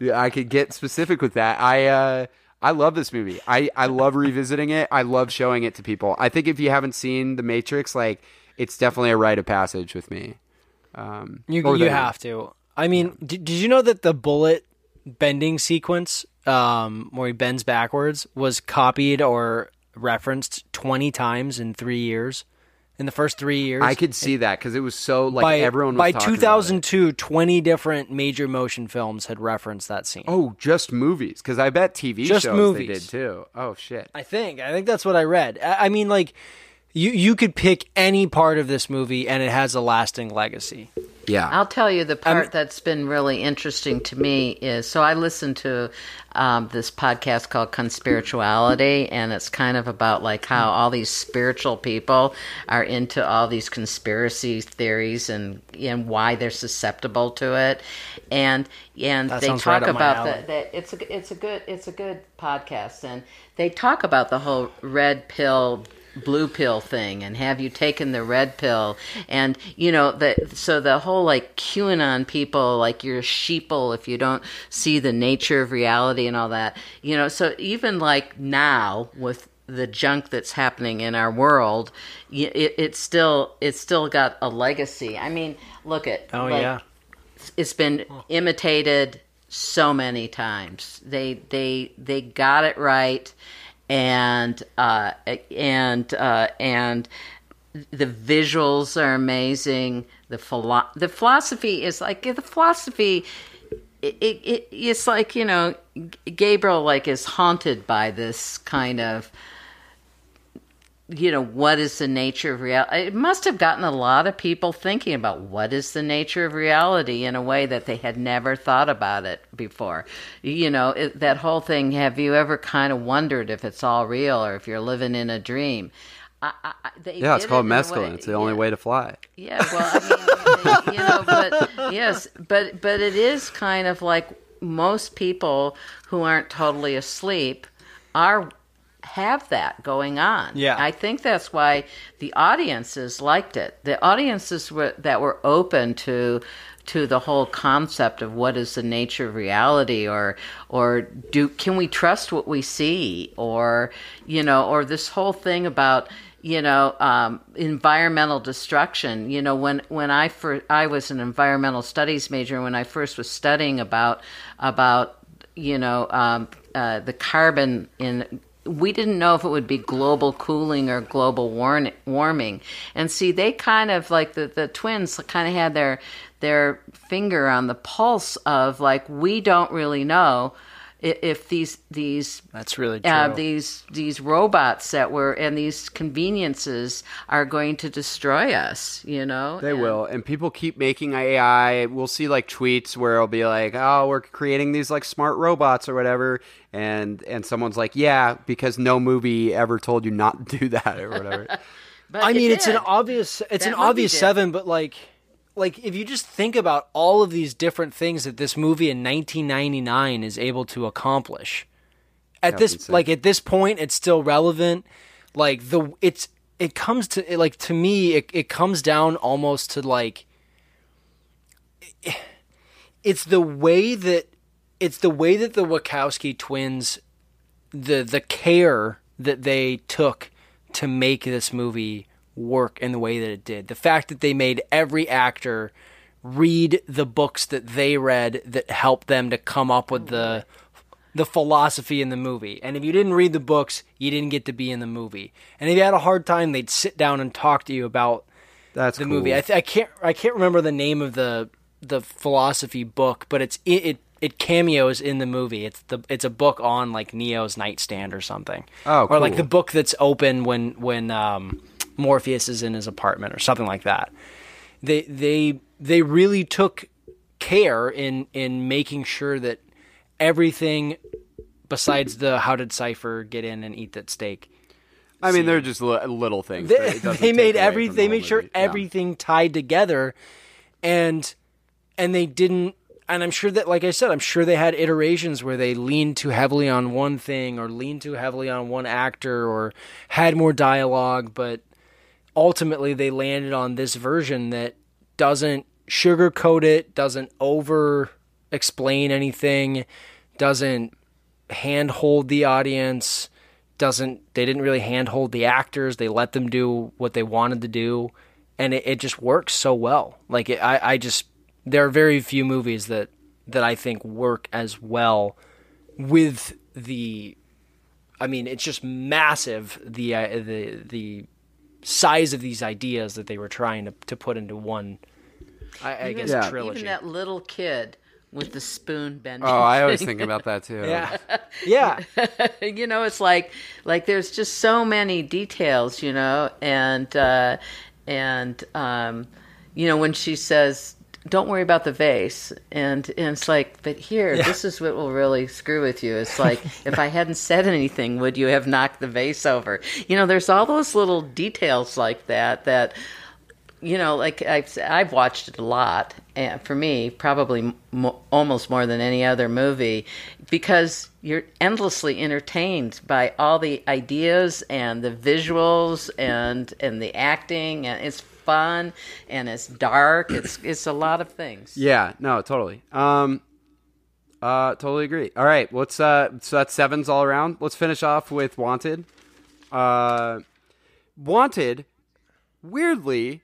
i could get specific with that i uh I love this movie. I, I love revisiting it. I love showing it to people. I think if you haven't seen The Matrix, like it's definitely a rite of passage with me. Um, You you have to. I mean, did, did you know that the bullet bending sequence, um, where he bends backwards, was copied or referenced twenty times in three years? In the first three years. I could see that because it was so like by everyone was by talking about it. 2002, 20 different major motion films had referenced that scene. Oh, just movies? Because I bet TV Just shows movies. they did too. Oh shit! I think. I think that's what I read. I, I mean, like, you you could pick any part of this movie and it has a lasting legacy. Yeah, I'll tell you the part that's been really interesting to me is so I listen to um, this podcast called Conspirituality, and it's kind of about like how all these spiritual people are into all these conspiracy theories and and why they're susceptible to it, and and That they talk right about alley. that. that it's a it's a good it's a good podcast, and they talk about the whole red pill blue pill thing and have you taken the red pill and you know the so the whole like qanon people like you're a sheeple if you don't see the nature of reality and all that you know so even like now with the junk that's happening in our world it, it's still it's still got a legacy i mean look at Oh like, yeah. it's been imitated so many times. They they they got it right, and uh, and uh, and the visuals are amazing. The philo- the philosophy is like the philosophy. It, it, it it's like you know Gabriel like is haunted by this kind of you know what is the nature of reality it must have gotten a lot of people thinking about what is the nature of reality in a way that they had never thought about it before you know it, that whole thing have you ever kind of wondered if it's all real or if you're living in a dream I, I, yeah, it's called it mescaline. It's the only way to fly. Yeah, well, I mean, you know, but yes, but but it is kind of like most people who aren't totally asleep are have that going on. Yeah. I think that's why the audiences liked it. The audiences were, that were open to to the whole concept of what is the nature of reality or or do can we trust what we see or you know or this whole thing about you know um, environmental destruction you know when when i first i was an environmental studies major when i first was studying about about you know um, uh, the carbon in we didn't know if it would be global cooling or global warn- warming. And see they kind of like the, the twins kind of had their their finger on the pulse of like we don't really know if these these That's really true. uh, these these robots that were and these conveniences are going to destroy us you know They And- will, and people keep making AI. We'll see like tweets where it'll be like, "Oh, we're creating these like smart robots or whatever," and and someone's like, "Yeah, because no movie ever told you not to do that or whatever." but I it mean, it's an obvious it's That an obvious did. seven, but like like if you just think about all of these different things that this movie in 1999 is able to accomplish at this like at this point it's still relevant. Like the it's it comes to like to me it, it comes down almost to like it's the way that it's the way that the Wachowski twins the the care that they took to make this movie work in the way that it did. The fact that they made every actor read the books that they read that helped them to come up with the the philosophy in the movie. And if you didn't read the books, you didn't get to be in the movie. And if you had a hard time, they'd sit down and talk to you about That's the cool. movie. I, th- I can't I can't remember the name of the the philosophy book, but it's it, it it cameos in the movie. It's the it's a book on like Neo's nightstand or something. Oh, or like the book that's open when when um, Morpheus is in his apartment or something like that. They they they really took care in in making sure that everything besides the how did Cypher get in and eat that steak I mean, they're just li- little things. they, they made every they the made sure movie. Yeah. everything tied together and and they didn't and I'm sure that like I said I'm sure they had iterations where they leaned too heavily on one thing or leaned too heavily on one actor or had more dialogue but ultimately they landed on this version that doesn't sugarcoat it doesn't over explain anything doesn't handhold the audience doesn't they didn't really handhold the actors they let them do what they wanted to do and it, it just works so well. Like it, I, I just there are very few movies that that i think work as well with the i mean it's just massive the uh, the the size of these ideas that they were trying to to put into one. I, I Even- guess trilogy. Even that little kid with the spoon bending. Oh, I always thing. think about that too. yeah, yeah. you know, it's like like there's just so many details, you know, and uh, and um, you know when she says, "Don't worry about the vase," and and it's like, but here, this is what will really screw with you. It's like if I hadn't said anything, would you have knocked the vase over? You know, there's all those little details like that that you know, like I've I've watched it a lot, and for me, probably mo- almost more than any other movie, because you're endlessly entertained by all the ideas and the visuals and and the acting, and it's fun and it's dark. It's it's a lot of things. Yeah, no, totally. Um, uh, totally agree. All right, let's. Uh, so that's sevens all around. Let's finish off with Wanted. Uh, Wanted, weirdly,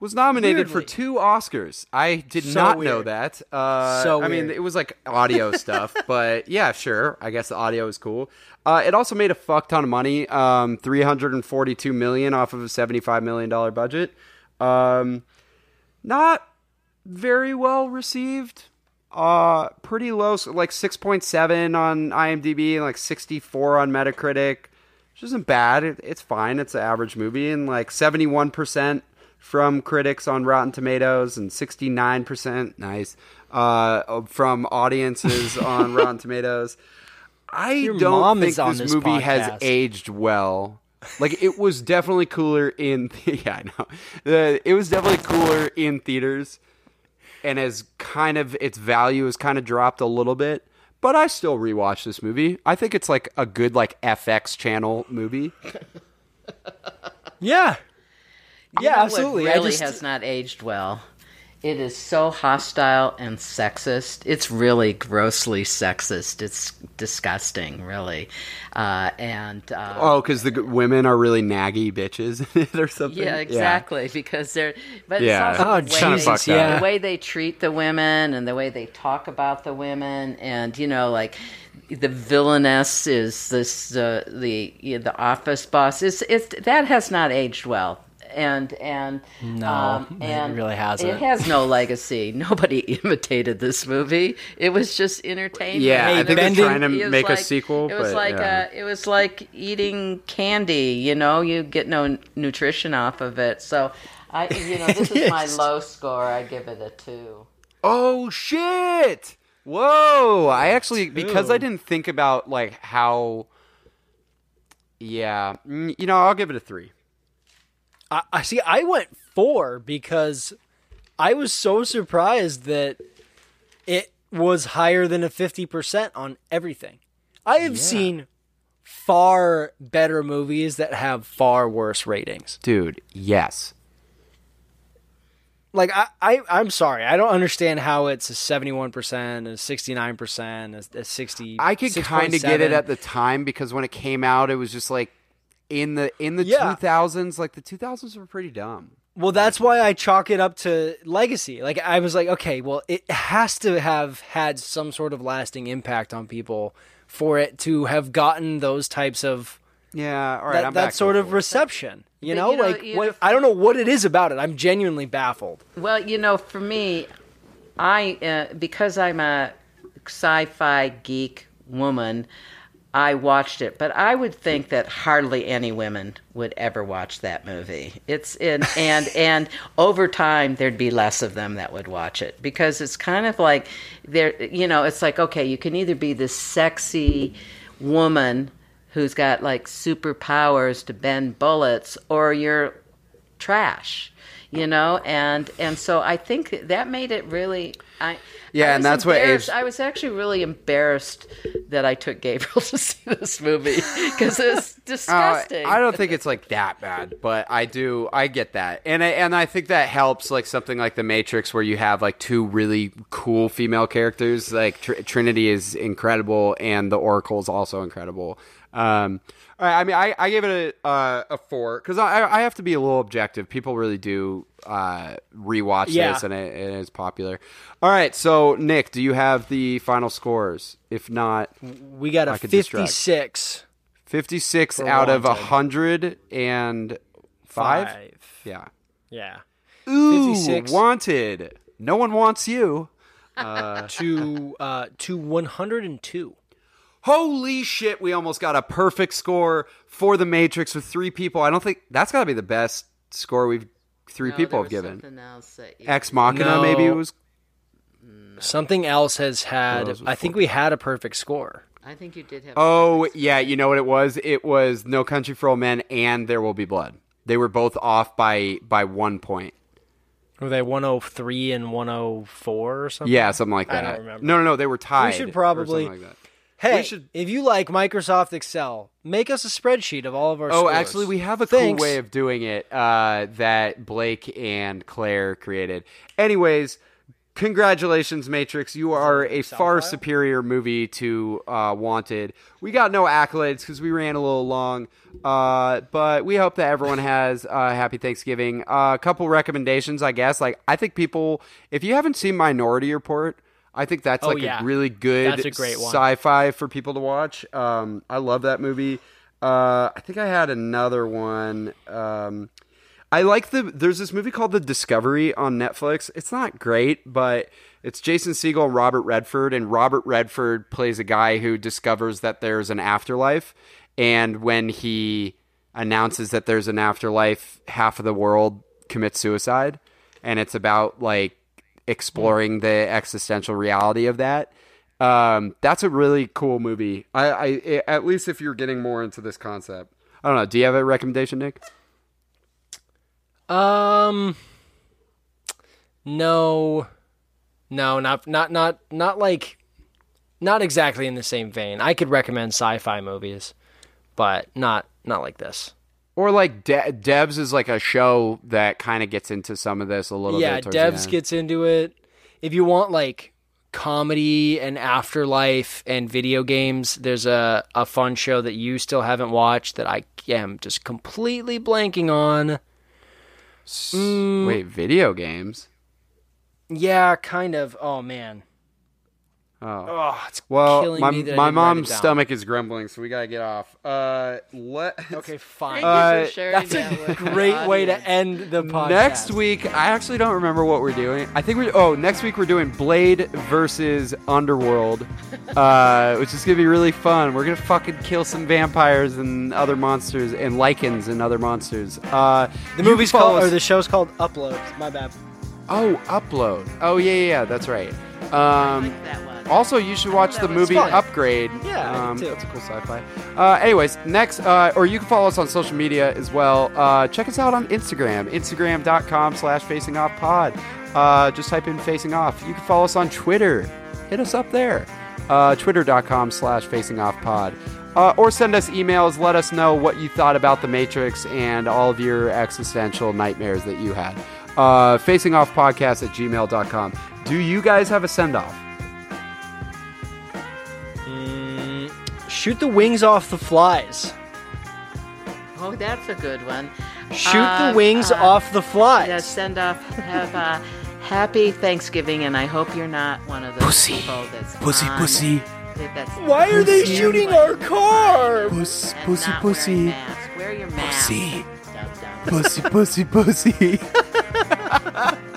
was nominated for two Oscars. I did So not know that. Uh, So I mean, it was like audio stuff, but yeah, sure. I guess the audio is cool. Uh, it also made a fuck ton of money. Um, three hundred and forty-two million off of a seventy-five million dollar budget. Um, not very well received. Uh, pretty low, so like six point seven on IMDb and like sixty four on Metacritic, which isn't bad. It, it's fine. It's an average movie, and like seventy one percent from critics on Rotten Tomatoes and sixty nine percent nice uh from audiences on Rotten Tomatoes. I Your don't think is this this movie has aged well. Like it was definitely cooler in yeah I know uh, it was definitely cooler in theaters, and as kind of its value has kind of dropped a little bit. But I still rewatch this movie. I think it's like a good like FX channel movie. Yeah. You Yeah, know what absolutely. I Really just- has not aged well. It is so hostile and sexist. It's really grossly sexist. It's disgusting, really. Uh, and uh, Oh, because the g- women are really naggy bitches in it or something. yeah, exactly. Because they're, but Yeah. it's also Oh, the, way Kinda they, fucked up. the way they treat the women and the way they talk about the women, and you know, like the villainess is this uh, the you know, the office boss. is it's that has not aged well. And and No, um, it really hasn't. It has no legacy. Nobody imitated this movie. It was just entertainment. Yeah, I think they're trying to It was make a like- sequel. It was but, like yeah. uh, it was like eating candy. You know, you get no nutrition off of it. So, I you know this is my low score. I give it a two. Oh shit! Whoa! I actually because I didn't think about like how. Yeah, mm, you know, I'll give it a three. I, I see. I went four because I was so surprised that it was higher than a fifty percent on everything. I have seen far better movies that have far worse ratings. Dude, yes. Like I, I I'm sorry, I don't understand how it's a seventy one percent, a sixty nine percent, a sixty. I could kind of get it at the time because when it came out, it was just like in the in the Yeah. two thousands. Like the two thousands were pretty dumb. Well, that's why I chalk it up to legacy. Like I was like, okay, well, it has to have had some sort of lasting impact on people for it to have gotten those types of Yeah, all right. that, I'm that back sort of four. reception. You know, you know, like you what, know- I don't know what it is about it. I'm genuinely baffled. Well, you know, for me, I uh, because I'm a sci-fi geek woman, I watched it, but I would think that hardly any women would ever watch that movie. It's in and and over time there'd be less of them that would watch it because it's kind of like there you know, it's like okay, you can either be this sexy woman who's got like superpowers to bend bullets or you're trash you know and and so i think that made it really i Yeah, and that's what aged- i was actually really embarrassed that i took gabriel to see this movie because it's Uh, disgusting I don't think it's like that bad, but I do. I get that, and I, and I think that helps. Like something like The Matrix, where you have like two really cool female characters. Like Tr- Trinity is incredible, and the Oracle is also incredible. Um, I mean, I, I gave it a uh, a four because I I have to be a little objective. People really do uh, rewatch Yeah. this, and it, it is popular. All right, so Nick, do you have the final scores? If not, We got a could 56. 56 out of. 100 and Five? Yeah. Yeah. Ooh, 56. wanted. No one wants you. to uh to 102. Holy shit, we almost got a perfect score for The Matrix with three people. I don't think that's got to be the best score we've three No, people have given. something else that Ex Machina No. maybe was Something else has had. else was I think we had a perfect score. I think you did have. Oh, yeah, you know what it was? It was No Country for Old Men and There Will Be Blood. They were both off by by 1 point. Were they 103 and 104 or something? Yeah, something like I that. don't remember. No, no, no, they were tied. We should or probably- something like that. Hey, should- if you like Microsoft Excel, make us a spreadsheet of all of our Oh, scores. actually, we have a Thanks. cool way of doing it uh, that Blake and Claire created. Anyways, congratulations, Matrix. You are a far superior movie to uh, Wanted. We got no accolades because we ran a little long, uh, but we hope that everyone has a happy Thanksgiving. Uh, a couple recommendations, I guess. Like, I think people, if you haven't seen Minority Report, I think that's Oh, like yeah. a really good That's a great one. sci-fi for people to watch. Um, I love that movie. Uh, I think I had another one. Um, I like the. There's this movie called The Discovery on Netflix. It's not great, but it's Jason Segel and Robert Redford, and Robert Redford plays a guy who discovers that there's an afterlife, and when he announces that there's an afterlife, half of the world commits suicide, and it's about like exploring the existential reality of that. Um, that's a really cool movie. I, I, at least if you're getting more into this concept. I don't know. Do you have a recommendation, Nick? Um, no, no, not not not not like, not exactly in the same vein. I could recommend sci-fi movies, but not not like this. Or like De- Devs is like a show that kind of gets into some of this a little yeah, bit. the Devs gets into it. If you want like comedy and afterlife and video games, there's a a fun show that you still haven't watched that I am just completely blanking on. Wait, mm. video games? Yeah, kind of. Oh man. Oh. Oh, it's Well, killing my me that I my didn't write mom's stomach is grumbling, so we gotta get off. Uh, let Okay, fine. Uh, you for sharing That's that a with the great way to end the podcast. Next week, I actually don't remember what we're doing. I think we're oh next week we're doing Blade versus Underworld, uh, which is gonna be really fun. We're gonna fucking kill some vampires and other monsters and lycans and other monsters. Uh, the movie's can follow called, or the show's called Upload. My bad. oh upload. Oh yeah yeah, yeah that's right. Um, like that one. Also, you should watch the movie. Upgrade. Yeah, I um, too. That's a cool sci-fi. Uh, anyways, next, uh, or you can follow us on social media as well. Uh, check us out on Instagram, instagram.com slash facing off pod. Uh, just type in facing off. You can follow us on Twitter. Hit us up there. Uh, twitter.com slash facing off pod. Uh, or send us emails. Let us know what you thought about The Matrix and all of your existential nightmares that you had. Uh, facing off podcast at gmail.com. Do you guys have a send off? Shoot the wings off the flies. Oh, that's a good one. Shoot Um, the wings uh, off the flies. Yeah, send off. Have a happy Thanksgiving, and I hope you're not one of those people that's Pussy, on- pussy. That's Why are they shooting our car? Puss, pussy, pussy. Wear your mask. Pussy. Dum-dum. Pussy, pussy, pussy.